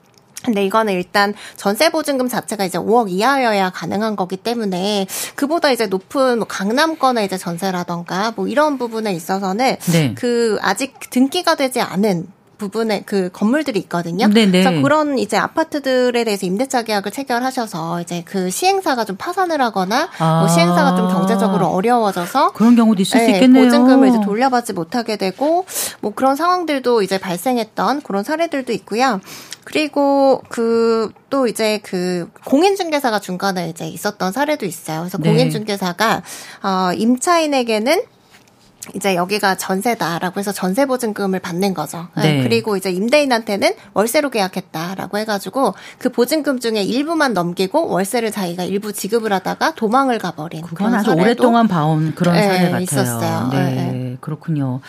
근데 이거는 일단 전세 보증금 자체가 이제 5억 이하여야 가능한 거기 때문에 그보다 이제 높은 뭐 강남권의 이제 전세라던가 뭐 이런 부분에 있어서는 네. 그 아직 등기가 되지 않은 부분에 그 건물들이 있거든요. 네네. 네. 그래서 그런 이제 아파트들에 대해서 임대차 계약을 체결하셔서 이제 그 시행사가 좀 파산을 하거나 아. 뭐 시행사가 좀 경제적으로 어려워져서 그런 경우도 있을 네, 수 있겠네요. 보증금을 이제 돌려받지 못하게 되고 뭐 그런 상황들도 이제 발생했던 그런 사례들도 있고요. 그리고 그 또 이제 그 공인중개사가 중간에 이제 있었던 사례도 있어요. 그래서 네. 공인중개사가 어 임차인에게는 이제 여기가 전세다라고 해서 전세 보증금을 받는 거죠. 네. 그리고 이제 임대인한테는 월세로 계약했다라고 해가지고 그 보증금 중에 일부만 넘기고 월세를 자기가 일부 지급을 하다가 도망을 가버린 그건 아주 오랫동안 봐온 그런 네, 사례 같아요. 있었어요. 네, 네, 그렇군요.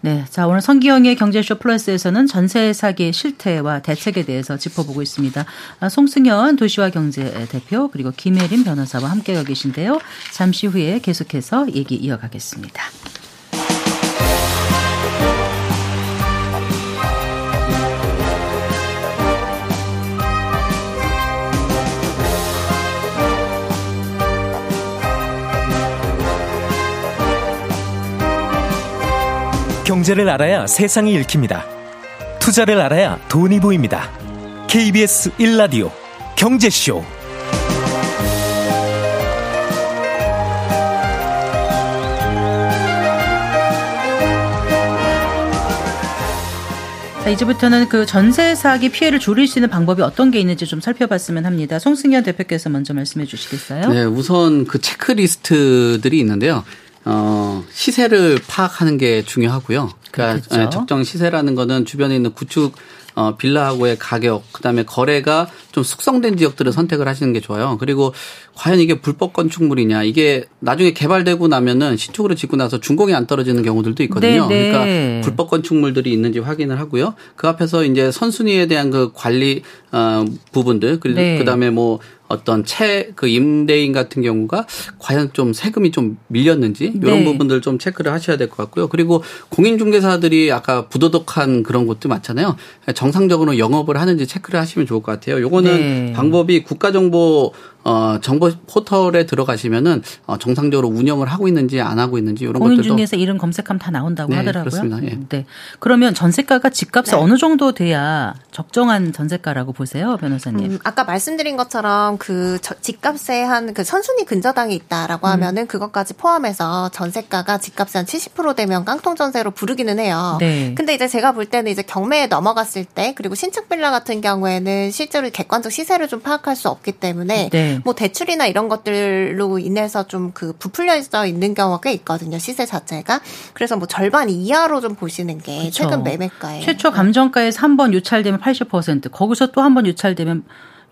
네, 자 오늘 성기영의 경제쇼 플러스에서는 전세 사기의 실태와 대책에 대해서 짚어보고 있습니다. 아, 송승현 도시와 경제 대표 그리고 김혜림 변호사와 함께 가 계신데요. 잠시 후에 계속해서 얘기 이어가겠습니다. 경제를 알아야 세상이 읽힙니다. 투자를 알아야 돈이 보입니다. KBS 1라디오 경제쇼. 자, 이제부터는 그 전세 사기 피해를 줄일 수 있는 방법이 어떤 게 있는지 좀 살펴봤으면 합니다. 송승현 대표께서 먼저 말씀해 주시겠어요? 네, 우선 그 체크리스트들이 있는데요. 어, 시세를 파악하는 게 중요하고요. 그러니까 그렇죠. 적정 시세라는 거는 주변에 있는 구축 어, 빌라하고의 가격, 그 다음에 거래가 좀 숙성된 지역들을 선택을 하시는 게 좋아요. 그리고 과연 이게 불법 건축물이냐, 이게 나중에 개발되고 나면은 신축으로 짓고 나서 준공이 안 떨어지는 경우들도 있거든요. 네네. 그러니까 네. 불법 건축물들이 있는지 확인을 하고요. 그 앞에서 이제 선순위에 대한 그 관리, 어, 부분들, 그리고 네. 그 다음에 뭐 어떤 채 그 임대인 같은 경우가 과연 좀 세금이 좀 밀렸는지 이런 네. 부분들 좀 체크를 하셔야 될 것 같고요. 그리고 공인중개사들이 아까 부도덕한 그런 곳도 많잖아요. 정상적으로 영업을 하는지 체크를 하시면 좋을 것 같아요. 요거는 네. 방법이 국가정보 어, 정보 포털에 들어가시면은 어, 정상적으로 운영을 하고 있는지 안 하고 있는지 이런 것들도 중에서 이름 검색하면 다 나온다고 네, 하더라고요. 그렇습니다. 예. 네. 그러면 전세가가 집값이 네. 어느 정도 돼야 적정한 전세가라고 보세요, 변호사님? 음, 아까 말씀드린 것처럼 그 집값에 한 그 선순위 근저당이 있다라고 음. 하면은 그것까지 포함해서 전세가가 집값이 한70% 되면 깡통 전세로 부르기는 해요. 네. 근데 이제 제가 볼 때는 이제 경매에 넘어갔을 때 그리고 신축 빌라 같은 경우에는 실제로 객관적 시세를 좀 파악할 수 없기 때문에 네. 네. 뭐 대출이나 이런 것들로 인해서 좀 그 부풀려져 있는 경우가 꽤 있거든요. 시세 자체가. 그래서 뭐 절반 이하로 좀 보시는 게 그렇죠. 최근 매매가에 최초 감정가에서 한 번 유찰되면 80% 거기서 또 한 번 유찰되면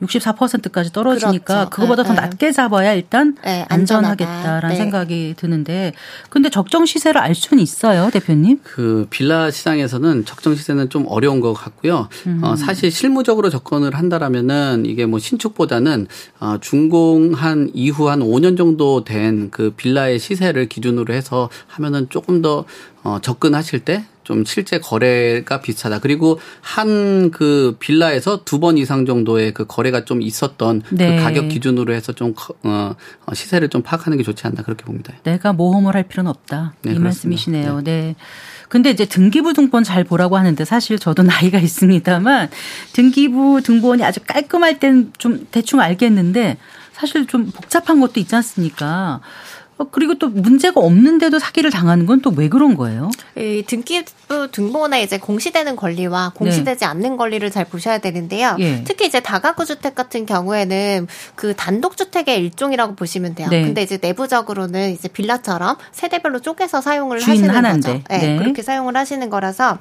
64%까지 떨어지니까 그렇죠. 그거보다 네, 더 낮게 잡아야 일단 네, 안전하겠다라는 네. 생각이 드는데 근데 적정 시세를 알 수는 있어요, 대표님? 그 빌라 시장에서는 적정 시세는 좀 어려운 것 같고요. 음. 어, 사실 실무적으로 접근을 한다라면은 이게 뭐 신축보다는 어, 준공한 이후 한 5년 정도 된 그 빌라의 시세를 기준으로 해서 하면은 조금 더 어, 접근하실 때 좀 실제 거래가 비슷하다. 그리고 한 그 빌라에서 두 번 이상 정도의 그 거래가 좀 있었던 그 네. 그 가격 기준으로 해서 좀 어, 어, 시세를 좀 파악하는 게 좋지 않나 그렇게 봅니다. 내가 모험을 할 필요는 없다. 네, 이 그렇습니다. 말씀이시네요. 네. 네. 근데 이제 등기부 등본 잘 보라고 하는데 사실 저도 나이가 있습니다만 등기부 등본이 아주 깔끔할 땐 좀 대충 알겠는데 사실 좀 복잡한 것도 있지 않습니까? 어, 그리고 또 문제가 없는데도 사기를 당하는 건 또 왜 그런 거예요? 이 등기부 등본에 이제 공시되는 권리와 공시되지 네. 않는 권리를 잘 보셔야 되는데요. 예. 특히 이제 다가구 주택 같은 경우에는 그 단독 주택의 일종이라고 보시면 돼요. 네. 근데 이제 내부적으로는 이제 빌라처럼 세대별로 쪼개서 사용을 하시는 하나인데. 거죠. 네. 네. 그렇게 사용을 하시는 거라서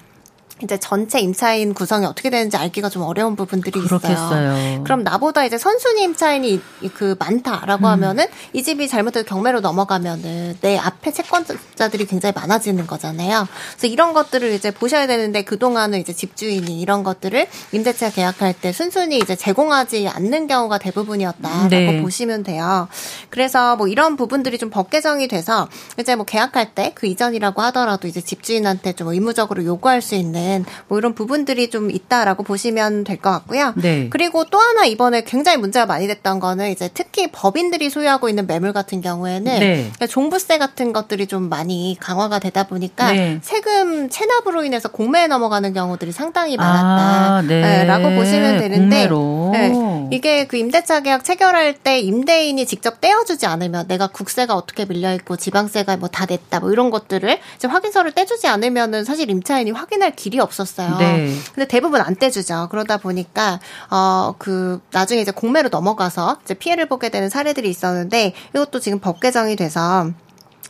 이제 전체 임차인 구성이 어떻게 되는지 알기가 좀 어려운 부분들이 그렇겠어요. 있어요. 그럼 나보다 이제 선순위 임차인이 그 많다라고 음. 하면은 이 집이 잘못해서 경매로 넘어가면은 내 앞에 채권자들이 굉장히 많아지는 거잖아요. 그래서 이런 것들을 이제 보셔야 되는데 그 동안은 이제 집주인이 이런 것들을 임대차 계약할 때 순순히 이제 제공하지 않는 경우가 대부분이었다라고 네. 보시면 돼요. 그래서 뭐 이런 부분들이 좀 법 개정이 돼서 이제 뭐 계약할 때 그 이전이라고 하더라도 이제 집주인한테 좀 의무적으로 요구할 수 있는 있는 뭐 이런 부분들이 좀 있다라고 보시면 될 것 같고요. 네. 그리고 또 하나 이번에 굉장히 문제가 많이 됐던 거는 이제 특히 법인들이 소유하고 있는 매물 같은 경우에는 네. 그러니까 종부세 같은 것들이 좀 많이 강화가 되다 보니까 네. 세금 체납으로 인해서 공매에 넘어가는 경우들이 상당히 많았다라고 아, 네. 보시면 되는데 네. 이게 그 임대차 계약 체결할 때 임대인이 직접 떼어주지 않으면 내가 국세가 어떻게 밀려 있고 지방세가 뭐 다 냈다 뭐 이런 것들을 이제 확인서를 떼주지 않으면은 사실 임차인이 확인할 길이 없었어요. 네. 근데 대부분 안 떼주죠. 그러다 보니까 어 그 나중에 이제 공매로 넘어가서 이제 피해를 보게 되는 사례들이 있었는데 이것도 지금 법 개정이 돼서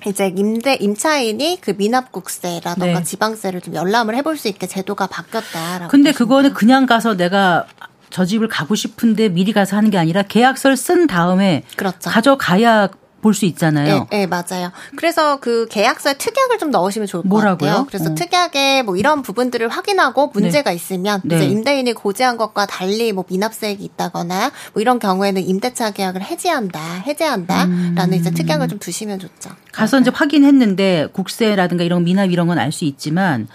이제 임대 임차인이 그 미납국세라던가 네. 지방세를 좀 열람을 해볼 수 있게 제도가 바뀌었다라고. 근데 그거는 그냥 가서 내가 저 집을 가고 싶은데 미리 가서 하는 게 아니라 계약서를 쓴 다음에 그렇죠. 가져가야 볼 수 있잖아요. 네, 네, 맞아요. 그래서 그 계약서에 특약을 좀 넣으시면 좋을 것 뭐라고요? 같아요. 그래서 어. 특약에 뭐 이런 부분들을 확인하고 문제가 네. 있으면 네. 이제 임대인이 고지한 것과 달리 뭐 미납세액이 있다거나 뭐 이런 경우에는 임대차 계약을 해지한다, 해제한다라는 음. 이제 특약을 좀 두시면 좋죠. 가서 이제 확인했는데 국세라든가 이런 미납 이런 건 알 수 있지만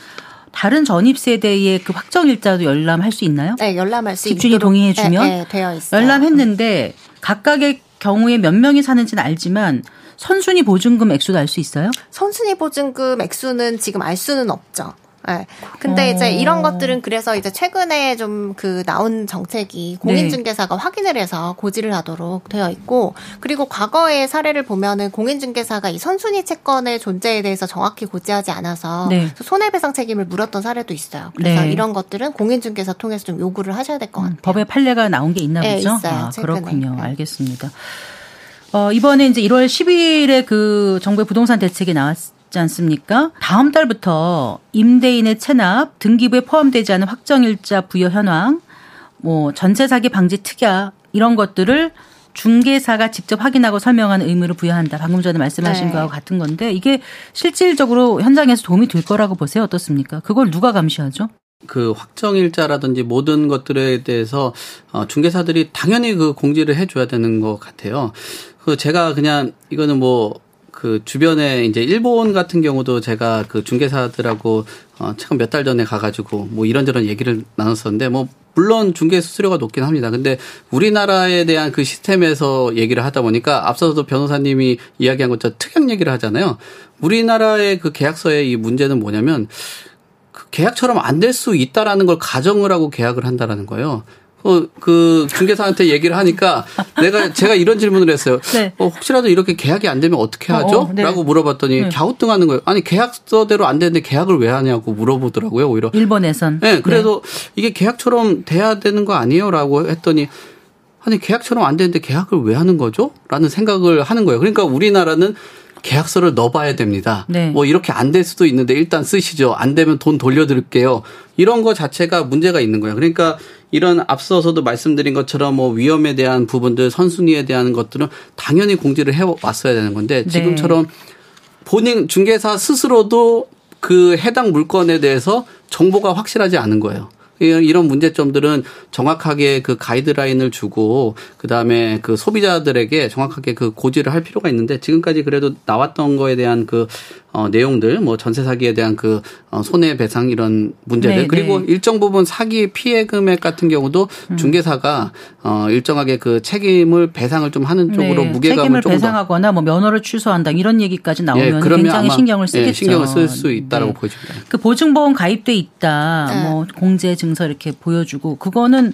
다른 전입 세대의 그 확정 일자도 열람할 수 있나요? 네, 열람할 수 집주인이 동의해 주면 네, 네, 되어 있어요. 열람했는데 각각의 경우에 몇 명이 사는지는 알지만 선순위 보증금 액수도 알 수 있어요? 선순위 보증금 액수는 지금 알 수는 없죠. 네. 근데 어. 이제 이런 것들은 그래서 이제 최근에 좀 그 나온 정책이 공인중개사가 네. 확인을 해서 고지를 하도록 되어 있고 그리고 과거의 사례를 보면은 공인중개사가 이 선순위 채권의 존재에 대해서 정확히 고지하지 않아서 네. 손해배상 책임을 물었던 사례도 있어요. 그래서 네. 이런 것들은 공인중개사 통해서 좀 요구를 하셔야 될것 음, 같아요. 음, 법에 판례가 나온 게 있나 네, 보죠? 있어요. 아, 그렇군요. 네. 알겠습니다. 어, 이번에 이제 1월 10일에 그 정부의 부동산 대책이 나왔 있지 않습니까? 다음 달부터 임대인의 체납, 등기부에 포함되지 않은 확정일자 부여 현황, 뭐 전세 사기 방지 특약 이런 것들을 중개사가 직접 확인하고 설명하는 의무를 부여한다. 방금 전에 말씀하신 네. 거하고 같은 건데 이게 실질적으로 현장에서 도움이 될 거라고 보세요. 어떻습니까? 그걸 누가 감시하죠? 그 확정일자라든지 모든 것들에 대해서 어, 중개사들이 당연히 그 공지를 해줘야 되는 것 같아요. 그 제가 그냥 이거는 뭐 그 주변에 이제 일본 같은 경우도 제가 그 중개사들하고 어 최근 몇 달 전에 가가지고 뭐 이런저런 얘기를 나눴었는데 뭐 물론 중개 수수료가 높긴 합니다. 근데 우리나라에 대한 그 시스템에서 얘기를 하다 보니까 앞서도 변호사님이 이야기한 것처럼 특약 얘기를 하잖아요. 우리나라의 그 계약서의 이 문제는 뭐냐면 그 계약처럼 안 될 수 있다라는 걸 가정을 하고 계약을 한다라는 거예요. 어, 그 중개사한테 얘기를 하니까 내가 제가 이런 질문을 했어요. 네. 어, 혹시라도 이렇게 계약이 안 되면 어떻게 어, 하죠? 어, 네. 라고 물어봤더니 네. 갸우뚱하는 거예요. 아니 계약서대로 안 되는데 계약을 왜 하냐고 물어보더라고요. 오히려 일본에선. 네, 그래서 네. 이게 계약처럼 돼야 되는 거 아니에요라고 했더니 아니 계약처럼 안 되는데 계약을 왜 하는 거죠? 라는 생각을 하는 거예요. 그러니까 우리나라는 계약서를 넣어봐야 됩니다. 네. 뭐 이렇게 안 될 수도 있는데 일단 쓰시죠. 안 되면 돈 돌려드릴게요. 이런 거 자체가 문제가 있는 거예요. 그러니까 이런 앞서서도 말씀드린 것처럼 뭐 위험에 대한 부분들, 선순위에 대한 것들은 당연히 공지를 해 왔어야 되는 건데 네. 지금처럼 본인 중개사 스스로도 그 해당 물건에 대해서 정보가 확실하지 않은 거예요. 이런 문제점들은 정확하게 그 가이드라인을 주고 그다음에 그 소비자들에게 정확하게 그 고지를 할 필요가 있는데 지금까지 그래도 나왔던 거에 대한 그 어, 내용들, 뭐 전세 사기에 대한 그 어, 손해배상 이런 문제들 네, 그리고 네. 일정 부분 사기 피해 금액 같은 경우도 음. 중개사가 어, 일정하게 그 책임을 배상을 좀 하는 쪽으로 네, 무게감을 책임을 배상하거나 뭐 면허를 취소한다 이런 얘기까지 나오면 예, 굉장히 신경을 쓰겠죠. 예, 신경을 쓸 수 있다라고 네. 보여집니다. 그 보증보험 가입돼 있다, 네. 뭐 공제 증서 이렇게 보여주고 그거는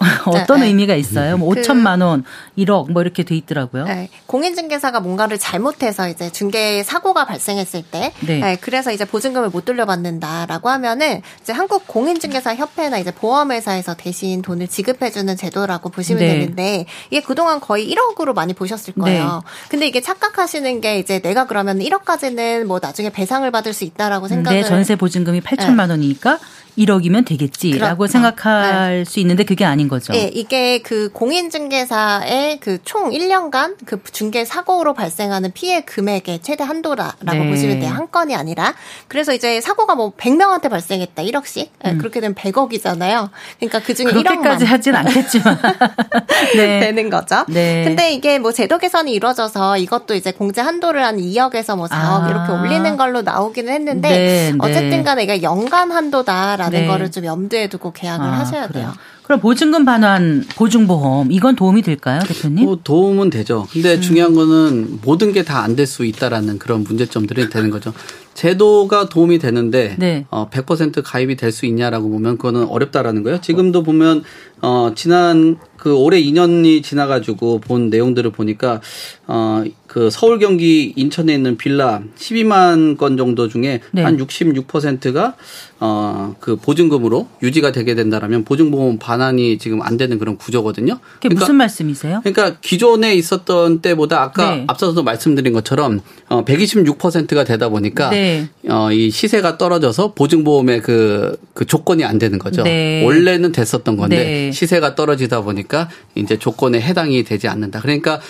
어떤 네, 의미가 있어요? 뭐 그, 5천만 원, 1억 뭐 이렇게 돼 있더라고요. 네, 공인중개사가 뭔가를 잘못해서 이제 중개 사고가 발생했을 때, 네. 네. 그래서 이제 보증금을 못 돌려받는다라고 하면은 이제 한국 공인중개사 협회나 이제 보험회사에서 대신 돈을 지급해주는 제도라고 보시면 네. 되는데 이게 그동안 거의 1억으로 많이 보셨을 거예요. 네. 근데 이게 착각하시는 게 이제 내가 그러면 1억까지는 뭐 나중에 배상을 받을 수 있다라고 생각을. 내 전세 보증금이 8천만 원이니까 1억이면 되겠지라고 그렇죠. 생각할 네. 수 있는데 그게 아닌 거죠. 네, 이게 그 공인중개사의 그 총 1년간 그 중개 사고로 발생하는 피해 금액의 최대 한도라라고 네. 보시면 돼요. 한 건이 아니라. 그래서 이제 사고가 뭐 100명한테 발생했다 1억씩. 네, 음. 그렇게 되면 100억이잖아요. 그러니까 그 중에 1억까지 하진 않겠지만 네. 되는 거죠. 네. 근데 이게 뭐 제도 개선이 이루어져서 이것도 이제 공제 한도를 한 2억에서 뭐 4억 아. 이렇게 올리는 걸로 나오기는 했는데 네, 네. 어쨌든 간에 이게 연간 한도다라는 라는 네. 거를 좀 염두에 두고 계약을 아, 하셔야 그래요. 돼요. 그럼 보증금 반환 보증보험 이건 도움이 될까요, 대표님? 뭐 도움은 되죠. 근데 음. 중요한 거는 모든 게 다 안 될 수 있다라는 그런 문제점들이 되는 거죠. 제도가 도움이 되는데 네. 어, 100% 가입이 될 수 있냐라고 보면 그거는 어렵다라는 거예요. 지금도 보면 어, 지난 그 올해 2년이 지나가지고 본 내용들을 보니까 어, 그 서울 경기 인천에 있는 빌라 12만 건 정도 중에 네. 한 66%가 어, 그 보증금으로 유지가 되게 된다라면 보증보험 반환이 지금 안 되는 그런 구조거든요. 그게 그러니까, 무슨 말씀이세요? 그러니까 기존에 있었던 때보다 아까 네. 앞서서 말씀드린 것처럼 어, 126%가 되다 보니까 네. 어, 이 시세가 떨어져서 보증보험의 그, 그 조건이 안 되는 거죠. 네. 원래는 됐었던 건데 네. 시세가 떨어지다 보니까 이제 조건에 해당이 되지 않는다. 그러니까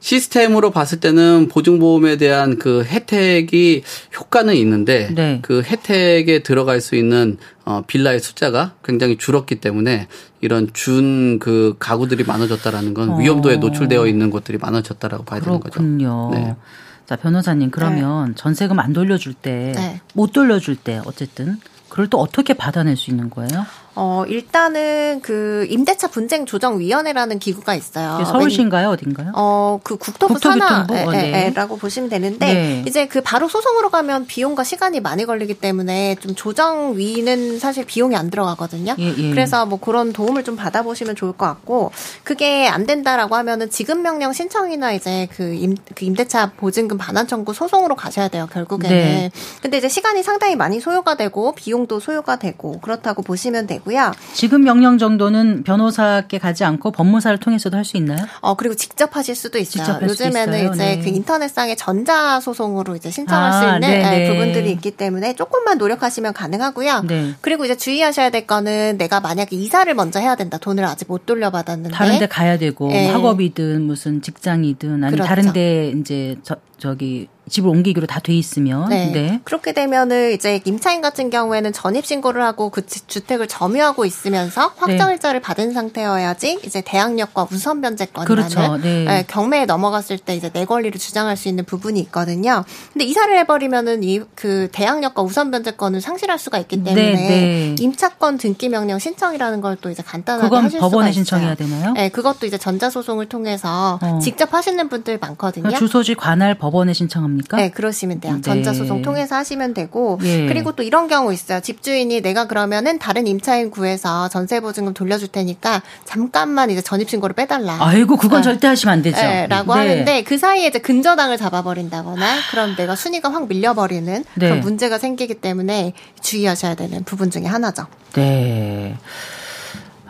시스템으로 봤을 때는 보증보험에 대한 그 혜택이 효과는 있는데 네. 그 혜택에 들어갈 수 있는 어 빌라의 숫자가 굉장히 줄었기 때문에 이런 준 그 가구들이 많아졌다라는 건 어. 위험도에 노출되어 있는 것들이 많아졌다라고 봐야 그렇군요. 되는 거죠. 네. 자 변호사님 그러면 네. 전세금 안 돌려줄 때못 네. 돌려줄 때 어쨌든 그걸 또 어떻게 받아낼 수 있는 거예요? 어, 일단은 그 임대차 분쟁 조정 위원회라는 기구가 있어요. 서울시인가요, 어딘가요? 어, 그 국토부 산하라고 어, 네. 보시면 되는데 네. 이제 그 바로 소송으로 가면 비용과 시간이 많이 걸리기 때문에 좀 조정 위는 사실 비용이 안 들어가거든요. 예, 예. 그래서 뭐 그런 도움을 좀 받아보시면 좋을 것 같고 그게 안 된다라고 하면은 지급 명령 신청이나 이제 그, 임, 그 임대차 보증금 반환 청구 소송으로 가셔야 돼요, 결국에는. 네. 근데 이제 시간이 상당히 많이 소요가 되고 비용도 소요가 되고 그렇다고 보시면 되고 되고요. 지금 명령 정도는 변호사께 가지 않고 법무사를 통해서도 할 수 있나요? 어 그리고 직접 하실 수도 있어요. 요즘에는 이제 네. 그 인터넷상에 전자 소송으로 이제 신청할 아, 수 있는 네, 네. 부분들이 있기 때문에 조금만 노력하시면 가능하고요. 네. 그리고 이제 주의하셔야 될 거는 내가 만약에 이사를 먼저 해야 된다. 돈을 아직 못 돌려받았는데 다른데 가야 되고 네. 학업이든 무슨 직장이든 아니 면 그렇죠. 다른데 이제 저, 저기 집을 옮기기로 다 돼 있으면 네. 네. 그렇게 되면은 이제 임차인 같은 경우에는 전입 신고를 하고 그 주택을 점유하고 있으면서 확정 일자를 네. 받은 상태여야지 이제 대항력과 우선 변제권이라는 그렇죠. 네. 네, 경매에 넘어갔을 때 이제 내 권리를 주장할 수 있는 부분이 있거든요. 근데 이사를 해버리면은 이 그 대항력과 우선 변제권을 상실할 수가 있기 네, 때문에 네. 임차권 등기 명령 신청이라는 걸 또 이제 간단하게 하실 법원에 신청해야 되나요? 네, 그것도 이제 전자소송을 통해서 어. 직접 하시는 분들 많거든요. 그러니까 주소지 관할 법 원에 신청합니다. 겁니까? 네, 그러시면 돼요. 네. 전자소송 통해서 하시면 되고 예. 그리고 또 이런 경우 있어요. 집주인이 내가 그러면은 다른 임차인 구해서 전세 보증금 돌려줄 테니까 잠깐만 이제 전입신고를 빼달라. 아이고 그건 네. 절대 하시면 안 되죠. 네, 라고 네. 하는데 그 사이에 이제 근저당을 잡아버린다거나 그럼 내가 순위가 확 밀려버리는 그런 네. 문제가 생기기 때문에 주의하셔야 되는 부분 중에 하나죠. 네.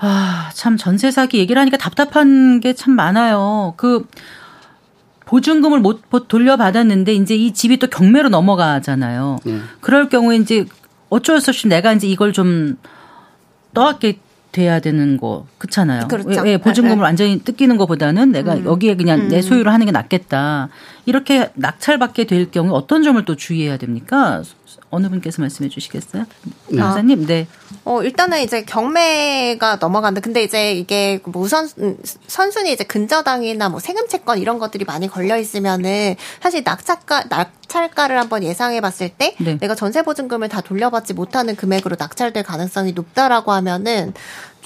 아, 참 전세 사기 얘기를 하니까 답답한 게 참 많아요. 그 보증금을 못 돌려받았는데 이제 이 집이 또 경매로 넘어가잖아요. 네. 그럴 경우에 이제 어쩔 수 없이 내가 이제 이걸 좀 떠안게 돼야 되는 거 그렇잖아요. 그렇죠. 예, 예 보증금을 네. 완전히 뜯기는 것보다는 내가 음. 여기에 그냥 음. 내 소유를 하는 게 낫겠다. 이렇게 낙찰받게 될 경우 어떤 점을 또 주의해야 됩니까? 어느 분께서 말씀해 주시겠어요? 네. 사님 네. 어, 일단은 이제 경매가 넘어간다. 근데 이제 이게 뭐 우선, 선순위 이제 근저당이나 뭐 세금 채권 이런 것들이 많이 걸려 있으면은 사실 낙찰가, 낙찰가를 한번 예상해 봤을 때 네. 내가 전세보증금을 다 돌려받지 못하는 금액으로 낙찰될 가능성이 높다라고 하면은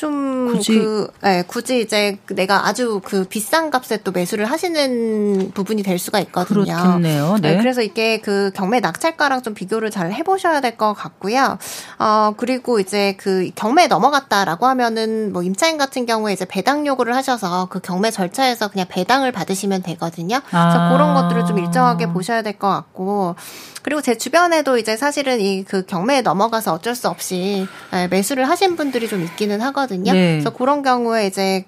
좀 굳이 그, 네, 굳이 이제 내가 아주 그 비싼 값에 또 매수를 하시는 부분이 될 수가 있거든요. 그렇겠네요. 네. 네 그래서 이게 그 경매 낙찰가랑 좀 비교를 잘 해보셔야 될 것 같고요. 어 그리고 이제 그 경매에 넘어갔다라고 하면은 뭐 임차인 같은 경우에 이제 배당 요구를 하셔서 그 경매 절차에서 그냥 배당을 받으시면 되거든요. 그래서 아. 그런 것들을 좀 일정하게 보셔야 될 것 같고. 그리고 제 주변에도 이제 사실은 이 그 경매에 넘어가서 어쩔 수 없이 예, 매수를 하신 분들이 좀 있기는 하거든요. 네. 그래서 그런 경우에 이제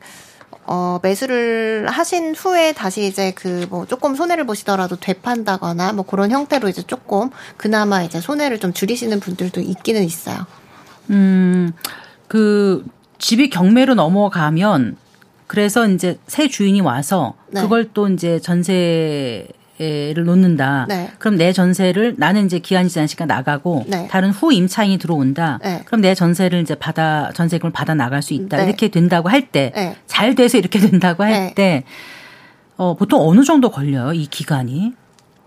어, 매수를 하신 후에 다시 이제 그 뭐 조금 손해를 보시더라도 되판다거나 뭐 그런 형태로 이제 조금 그나마 이제 손해를 좀 줄이시는 분들도 있기는 있어요. 음, 그 집이 경매로 넘어가면 그래서 이제 새 주인이 와서 네. 그걸 또 이제 전세 를 놓는다. 네. 그럼 내 전세를 나는 이제 기한이 지난 시간 나가고 네. 다른 후 임차인이 들어온다. 네. 그럼 내 전세를 이제 받아 전세금을 받아 나갈 수 있다. 네. 이렇게 된다고 할 때잘 네. 돼서 이렇게 된다고 할때 네. 어, 보통 어느 정도 걸려요 이 기간이?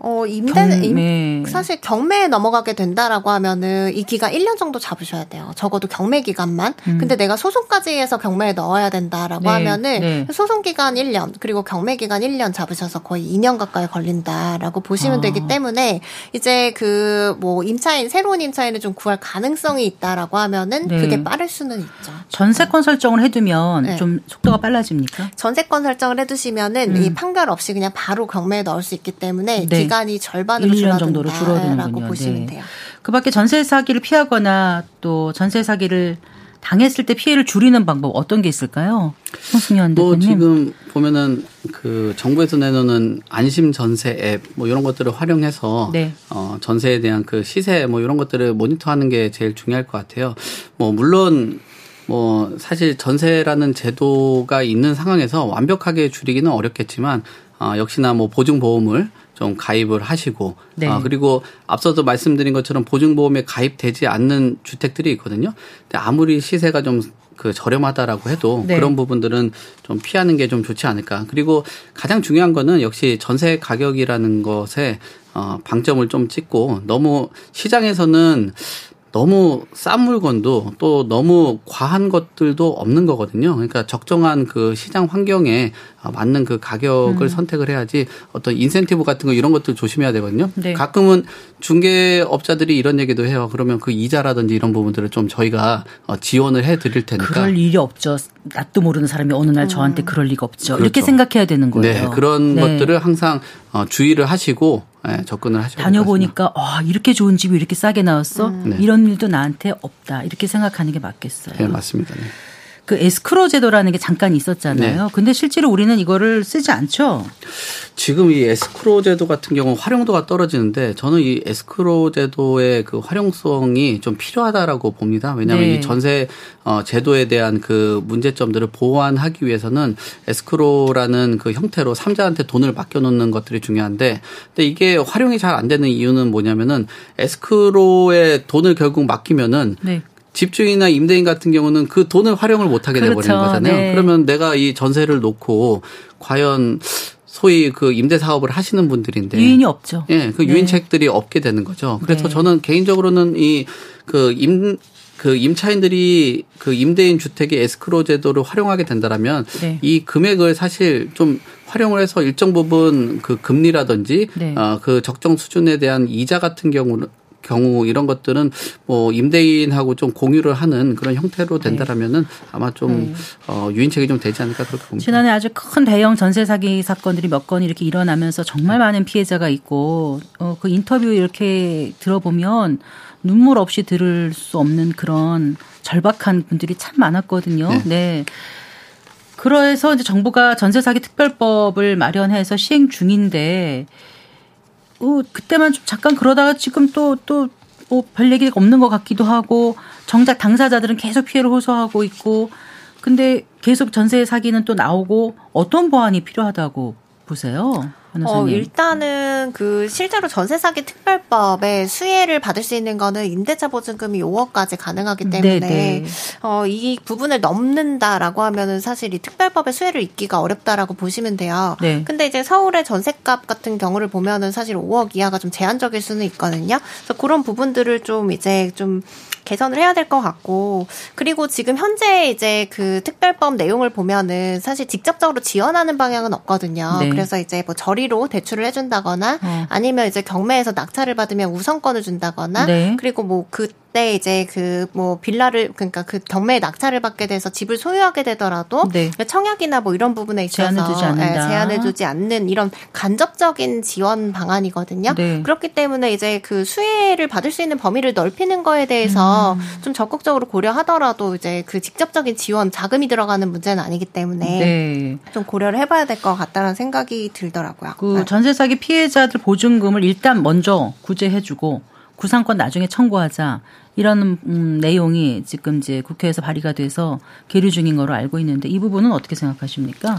어, 임대는, 임, 사실 경매에 넘어가게 된다라고 하면은 이 기간 1년 정도 잡으셔야 돼요. 적어도 경매 기간만. 음. 근데 내가 소송까지 해서 경매에 넣어야 된다라고 네, 하면은 네. 소송 기간 1년, 그리고 경매 기간 1년 잡으셔서 거의 2년 가까이 걸린다라고 보시면 아. 되기 때문에 이제 그 뭐 임차인, 새로운 임차인을 좀 구할 가능성이 있다라고 하면은 네. 그게 빠를 수는 있죠. 전세권 설정을 해두면 네. 좀 속도가 빨라집니까? 전세권 설정을 해두시면은 음. 이 판결 없이 그냥 바로 경매에 넣을 수 있기 때문에 네. 기간이 절반으로 1년 정도로 줄어드는군요. 보시면 네. 돼요. 그밖에 전세 사기를 피하거나 또 전세 사기를 당했을 때 피해를 줄이는 방법 어떤 게 있을까요? 홍승현 뭐 대표님. 지금 보면은 그 정부에서 내놓는 안심 전세 앱 뭐 이런 것들을 활용해서 네. 어 전세에 대한 그 시세 뭐 이런 것들을 모니터하는 게 제일 중요할 것 같아요. 뭐 물론 뭐 사실 전세라는 제도가 있는 상황에서 완벽하게 줄이기는 어렵겠지만 어 역시나 뭐 보증 보험을 좀 가입을 하시고 네. 아, 그리고 앞서도 말씀드린 것처럼 보증보험에 가입되지 않는 주택들이 있거든요. 근데 아무리 시세가 좀 그 저렴하다라고 해도 네. 그런 부분들은 좀 피하는 게 좀 좋지 않을까. 그리고 가장 중요한 거는 역시 전세 가격이라는 것에 어 방점을 좀 찍고 너무 시장에서는 너무 싼 물건도 또 너무 과한 것들도 없는 거거든요. 그러니까 적정한 그 시장 환경에 맞는 그 가격을 음. 선택을 해야지 어떤 인센티브 같은 거 이런 것들 조심해야 되거든요. 네. 가끔은 중개업자들이 이런 얘기도 해요. 그러면 그 이자라든지 이런 부분들을 좀 저희가 어, 지원을 해 드릴 테니까. 그럴 일이 없죠. 낯도 모르는 사람이 어느 날 음. 저한테 그럴 리가 없죠. 그렇죠. 이렇게 생각해야 되는 거예요. 네. 그런 네. 것들을 항상 어, 주의를 하시고 네, 접근을 하셔야 다녀보니까 와 이렇게 좋은 집이 이렇게 싸게 나왔어? 음. 네. 이런 일도 나한테 없다. 이렇게 생각하는 게 맞겠어요. 네, 맞습니다. 네. 그 에스크로 제도라는 게 잠깐 있었잖아요. 네. 근데 실제로 우리는 이거를 쓰지 않죠. 지금 이 에스크로 제도 같은 경우는 활용도가 떨어지는데 저는 이 에스크로 제도의 그 활용성이 좀 필요하다라고 봅니다. 왜냐하면 네. 이 전세 어 제도에 대한 그 문제점들을 보완하기 위해서는 에스크로라는 그 형태로 삼자한테 돈을 맡겨 놓는 것들이 중요한데 근데 이게 활용이 잘 안 되는 이유는 뭐냐면은 에스크로에 돈을 결국 맡기면은 네. 집주인이나 임대인 같은 경우는 그 돈을 활용을 못하게 그렇죠. 돼버리는 거잖아요. 네. 그러면 내가 이 전세를 놓고 과연 소위 그 임대 사업을 하시는 분들인데 유인이 없죠. 예, 그 유인책들이 네. 없게 되는 거죠. 그래서 네. 저는 개인적으로는 이 그 임 그 임차인들이 그 임대인 주택의 에스크로 제도를 활용하게 된다라면 네. 이 금액을 사실 좀 활용을 해서 일정 부분 그 금리라든지 네. 어 그 적정 수준에 대한 이자 같은 경우는 경우 이런 것들은 뭐 임대인하고 좀 공유를 하는 그런 형태로 네. 된다라면은 아마 좀 네. 어, 유인책이 좀 되지 않을까 그렇게 봅니다. 지난해 아주 큰 대형 전세 사기 사건들이 몇 건 이렇게 일어나면서 정말 많은 피해자가 있고 어, 그 인터뷰 이렇게 들어보면 눈물 없이 들을 수 없는 그런 절박한 분들이 참 많았거든요. 네. 네. 그래서 이제 정부가 전세 사기 특별법을 마련해서 시행 중인데 어, 그때만 좀 잠깐 그러다가 지금 또, 또, 뭐, 별 얘기가 없는 것 같기도 하고, 정작 당사자들은 계속 피해를 호소하고 있고, 근데 계속 전세 사기는 또 나오고, 어떤 보완이 필요하다고 보세요? 어, 일단은 그 실제로 전세 사기 특별법에 수혜를 받을 수 있는 거는 임대차 보증금이 5억까지 가능하기 음, 때문에 네네. 어, 이 부분을 넘는다라고 하면은 사실 이 특별법의 수혜를 잊기가 어렵다라고 보시면 돼요. 네. 근데 이제 서울의 전세값 같은 경우를 보면은 사실 5억 이하가 좀 제한적일 수는 있거든요. 그래서 그런 부분들을 좀 이제 좀 개선을 해야 될 것 같고 그리고 지금 현재 이제 그 특별법 내용을 보면은 사실 직접적으로 지원하는 방향은 없거든요. 네. 그래서 이제 뭐 저리로 대출을 해준다거나 어. 아니면 이제 경매에서 낙찰을 받으면 우선권을 준다거나 네. 그리고 뭐그 때 이제 그 뭐 빌라를 그러니까 그 경매에 낙찰을 받게 돼서 집을 소유하게 되더라도 네. 청약이나 뭐 이런 부분에 있어서 제한을 두지, 않는다. 네, 제한을 두지 않는 이런 간접적인 지원 방안이거든요. 네. 그렇기 때문에 이제 그 수혜를 받을 수 있는 범위를 넓히는 거에 대해서 음. 좀 적극적으로 고려하더라도 이제 그 직접적인 지원 자금이 들어가는 문제는 아니기 때문에 네. 좀 고려를 해봐야 될 것 같다는 생각이 들더라고요. 그 네. 전세 사기 피해자들 보증금을 일단 먼저 구제해주고 구상권 나중에 청구하자 이런 음, 내용이 지금 이제 국회에서 발의가 돼서 계류 중인 거로 알고 있는데 이 부분은 어떻게 생각하십니까?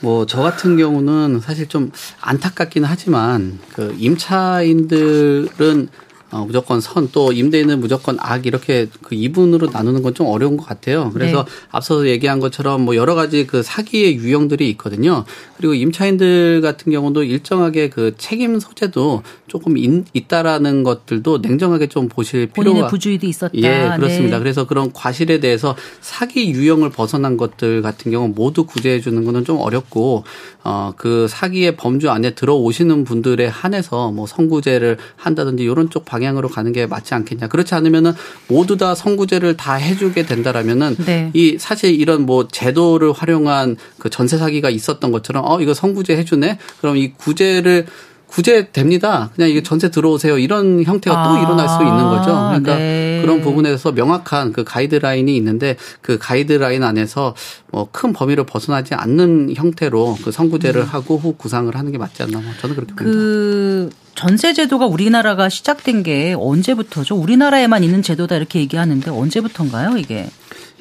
뭐 저 같은 경우는 사실 좀 안타깝긴 하지만 그 임차인들은 어, 무조건 선 또 임대인은 무조건 악 이렇게 그 이분으로 나누는 건 좀 어려운 것 같아요. 그래서 네. 앞서 얘기한 것처럼 뭐 여러 가지 그 사기의 유형들이 있거든요. 그리고 임차인들 같은 경우도 일정하게 그 책임 소재도 조금 인, 있다라는 것들도 냉정하게 좀 보실 필요가 부주의도 있었다. 예, 그렇습니다. 네. 그래서 그런 과실에 대해서 사기 유형을 벗어난 것들 같은 경우 모두 구제해 주는 거는 좀 어렵고 어 그 사기의 범주 안에 들어오시는 분들에 한해서 뭐 선구제를 한다든지 이런 쪽 방향 방향으로 가는 게 맞지 않겠냐. 그렇지 않으면은 모두 다 선구제를 다 해주게 된다라면은 네. 이 사실 이런 뭐 제도를 활용한 그 전세 사기가 있었던 것처럼 어 이거 선구제 해주네. 그럼 이 구제를 구제됩니다. 그냥 이게 전세 들어오세요. 이런 형태가 아, 또 일어날 수 있는 거죠. 그러니까 네. 그런 부분에서 명확한 그 가이드라인이 있는데 그 가이드라인 안에서 뭐 큰 범위를 벗어나지 않는 형태로 그 선구제를 음. 하고 후 구상을 하는 게 맞지 않나. 뭐 저는 그렇게 봅니다. 그 전세 제도가 우리나라가 시작된 게 언제부터죠? 우리나라에만 있는 제도다 이렇게 얘기하는데 언제부터인가요, 이게?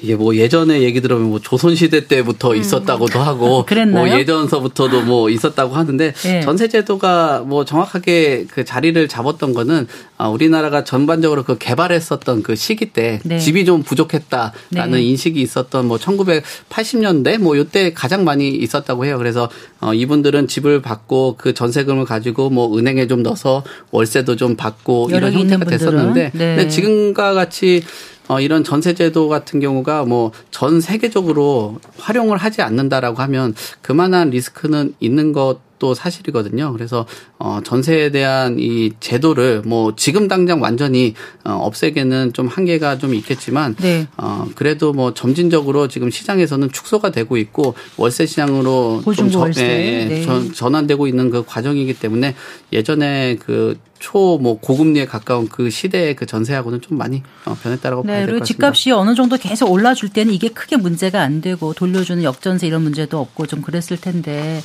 이게 뭐 예전에 얘기 들으면 뭐 조선시대 때부터 음. 있었다고도 하고 뭐 예전서부터도 뭐 있었다고 하는데 네. 전세제도가 뭐 정확하게 그 자리를 잡았던 거는 아, 우리나라가 전반적으로 그 개발했었던 그 시기 때 네. 집이 좀 부족했다라는 네. 인식이 있었던 뭐 1980년대 뭐 요때 가장 많이 있었다고 해요. 그래서 어 이분들은 집을 받고 그 전세금을 가지고 뭐 은행에 좀 넣어서 월세도 좀 받고 이런 형태가 됐었는데 네. 근데 지금과 같이 어, 이런 전세제도 같은 경우가 뭐 전 세계적으로 활용을 하지 않는다라고 하면 그만한 리스크는 있는 것. 도 사실이거든요. 그래서 어 전세에 대한 이 제도를 뭐 지금 당장 완전히 어 없애기는 좀 한계가 좀 있겠지만 네. 어 그래도 뭐 점진적으로 지금 시장에서는 축소가 되고 있고 월세 시장으로 좀 저, 예, 예, 네. 전, 전환되고 있는 그 과정이기 때문에 예전에 그 초 뭐 고금리에 가까운 그 시대의 그 전세하고는 좀 많이 어, 변했다라고 네, 봐야 될 것 같습니다. 집값이 어느 정도 계속 올라줄 때는 이게 크게 문제가 안 되고 돌려주는 역전세 이런 문제도 없고 좀 그랬을 텐데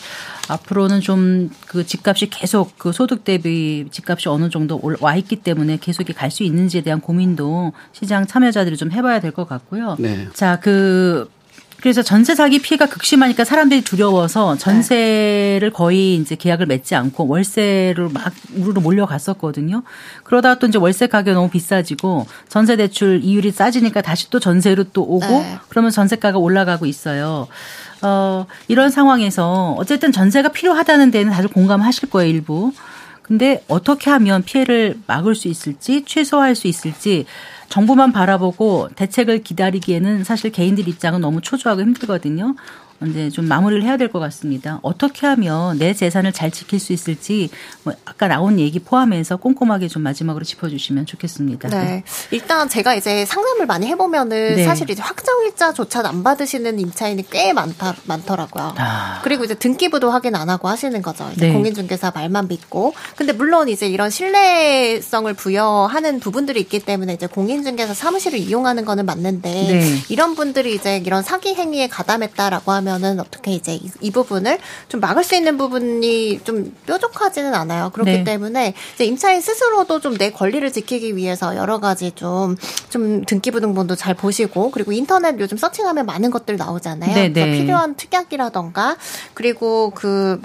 앞으로는 좀 그 집값이 계속 그 소득 대비 집값이 어느 정도 와 있기 때문에 계속 갈 수 있는지에 대한 고민도 시장 참여자들이 좀 해봐야 될 것 같고요. 네. 자, 그 그래서 전세 사기 피해가 극심하니까 사람들이 두려워서 전세를 거의 이제 계약을 맺지 않고 월세를 막 우르르 몰려갔었거든요. 그러다가 또 이제 월세 가격이 너무 비싸지고 전세 대출 이율이 싸지니까 다시 또 전세로 또 오고 네. 그러면 전세가가 올라가고 있어요. 어, 이런 상황에서 어쨌든 전세가 필요하다는 데는 다들 공감하실 거예요, 일부. 근데 어떻게 하면 피해를 막을 수 있을지 최소화할 수 있을지 정부만 바라보고 대책을 기다리기에는 사실 개인들 입장은 너무 초조하고 힘들거든요. 이제 좀 마무리를 해야 될 것 같습니다. 어떻게 하면 내 재산을 잘 지킬 수 있을지 뭐 아까 나온 얘기 포함해서 꼼꼼하게 좀 마지막으로 짚어주시면 좋겠습니다. 네. 네. 일단 제가 이제 상담을 많이 해보면은 네. 사실 이제 확정일자조차 안 받으시는 임차인이 꽤 많다 많더라고요. 아. 그리고 이제 등기부도 확인 안 하고 하시는 거죠. 이제 네. 공인중개사 말만 믿고. 근데 물론 이제 이런 신뢰성을 부여하는 부분들이 있기 때문에 이제 공인중개사 사무실을 이용하는 거는 맞는데 네. 이런 분들이 이제 이런 사기 행위에 가담했다라고 하면 하면은 어떻게 이제 이, 이, 부분을 좀 막을 수 있는 부분이 좀 뾰족하지는 않아요. 그렇기 네. 때문에 이제 임차인 스스로도 좀 내 권리를 지키기 위해서 여러 가지 좀, 좀 등기부등본도 잘 보시고 그리고 인터넷 요즘 서칭하면 많은 것들 나오잖아요. 네, 네. 필요한 특약이라던가 그리고 그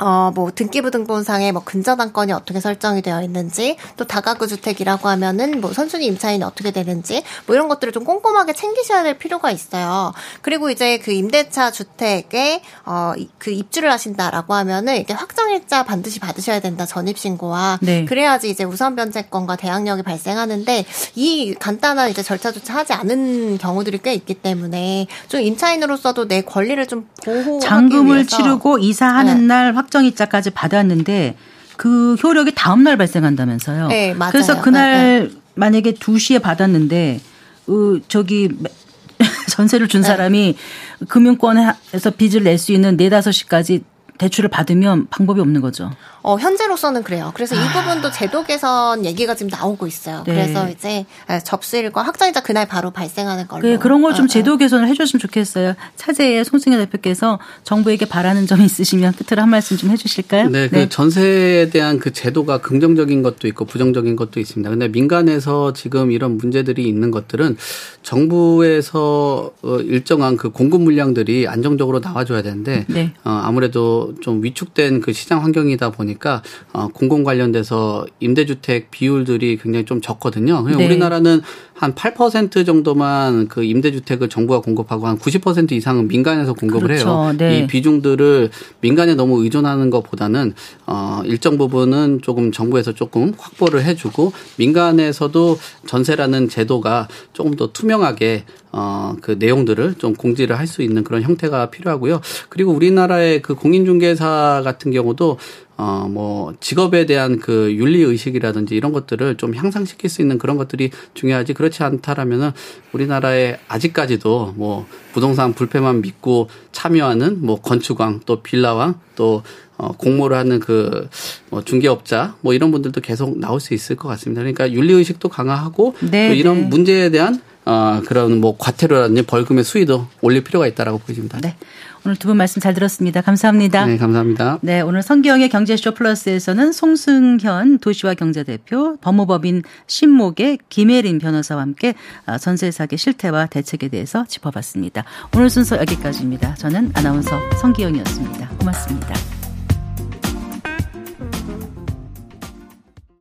어, 뭐, 등기부등본상에 뭐, 근저당권이 어떻게 설정이 되어 있는지, 또 다가구 주택이라고 하면은 뭐, 선순위 임차인이 어떻게 되는지, 뭐, 이런 것들을 좀 꼼꼼하게 챙기셔야 될 필요가 있어요. 그리고 이제 그 임대차 주택에, 어, 그 입주를 하신다라고 하면은, 이게 확정일자 반드시 받으셔야 된다, 전입신고와. 네. 그래야지 이제 우선 변제권과 대항력이 발생하는데, 이 간단한 이제 절차조차 하지 않은 경우들이 꽤 있기 때문에, 좀 임차인으로서도 내 권리를 좀 보호하기 잔금을. 치르고 이사하는 네. 날 확 확정일자까지 받았는데 그 효력이 다음 날 발생한다면서요. 네, 맞아요. 그래서 그날 네, 네. 만약에 2시에 받았는데 어, 저기 전세를 준 네. 사람이 금융권에서 빚을 낼 수 있는 4, 5시까지 대출을 받으면 방법이 없는 거죠. 어, 현재로서는 그래요. 그래서 이 아. 부분도 제도 개선 얘기가 지금 나오고 있어요. 네. 그래서 이제 아, 접수일과 확정일자 그날 바로 발생하는 걸로. 네, 그런 걸좀 어, 어. 제도 개선을 해주셨으면 좋겠어요. 차제의 송승현 대표께서 정부에게 바라는 점이 있으시면 끝으로 한 말씀 좀 해주실까요? 네, 그 네. 전세에 대한 그 제도가 긍정적인 것도 있고 부정적인 것도 있습니다. 근데 민간에서 지금 이런 문제들이 있는 것들은 정부에서 어, 일정한 그 공급 물량들이 안정적으로 나와줘야 되는데 네. 어, 아무래도 좀 위축된 그 시장 환경이다 보니. 보니까 어, 공공 관련돼서 임대주택 비율들이 굉장히 좀 적거든요. 네. 우리나라는 한 8% 정도만 그 임대주택을 정부가 공급하고 한 90% 이상은 민간에서 공급을 그렇죠. 해요. 네. 이 비중들을 민간에 너무 의존하는 것보다는 어 일정 부분은 조금 정부에서 조금 확보를 해주고 민간에서도 전세라는 제도가 조금 더 투명하게 어, 그 내용들을 좀 공지를 할 수 있는 그런 형태가 필요하고요. 그리고 우리나라의 그 공인중개사 같은 경우도 어, 뭐, 직업에 대한 그 윤리의식이라든지 이런 것들을 좀 향상시킬 수 있는 그런 것들이 중요하지. 그렇 지 않다라면은 우리나라에 아직까지도 뭐, 부동산 불패만 믿고 참여하는 뭐, 건축왕 또 빌라왕 또 어, 공모를 하는 그, 뭐, 중개업자, 뭐, 이런 분들도 계속 나올 수 있을 것 같습니다. 그러니까 윤리의식도 강화하고, 네, 또 이런 네. 문제에 대한, 어, 그런 뭐, 과태료라든지 벌금의 수위도 올릴 필요가 있다라고 보입니다. 네. 오늘 두 분 말씀 잘 들었습니다. 감사합니다. 네, 감사합니다. 네, 오늘 성기영의 경제쇼 플러스에서는 송승현 도시와 경제대표, 법무법인 신목의 김혜린 변호사와 함께 아, 전세 사기 실태와 대책에 대해서 짚어봤습니다. 오늘 순서 여기까지입니다. 저는 아나운서 성기영이었습니다. 고맙습니다.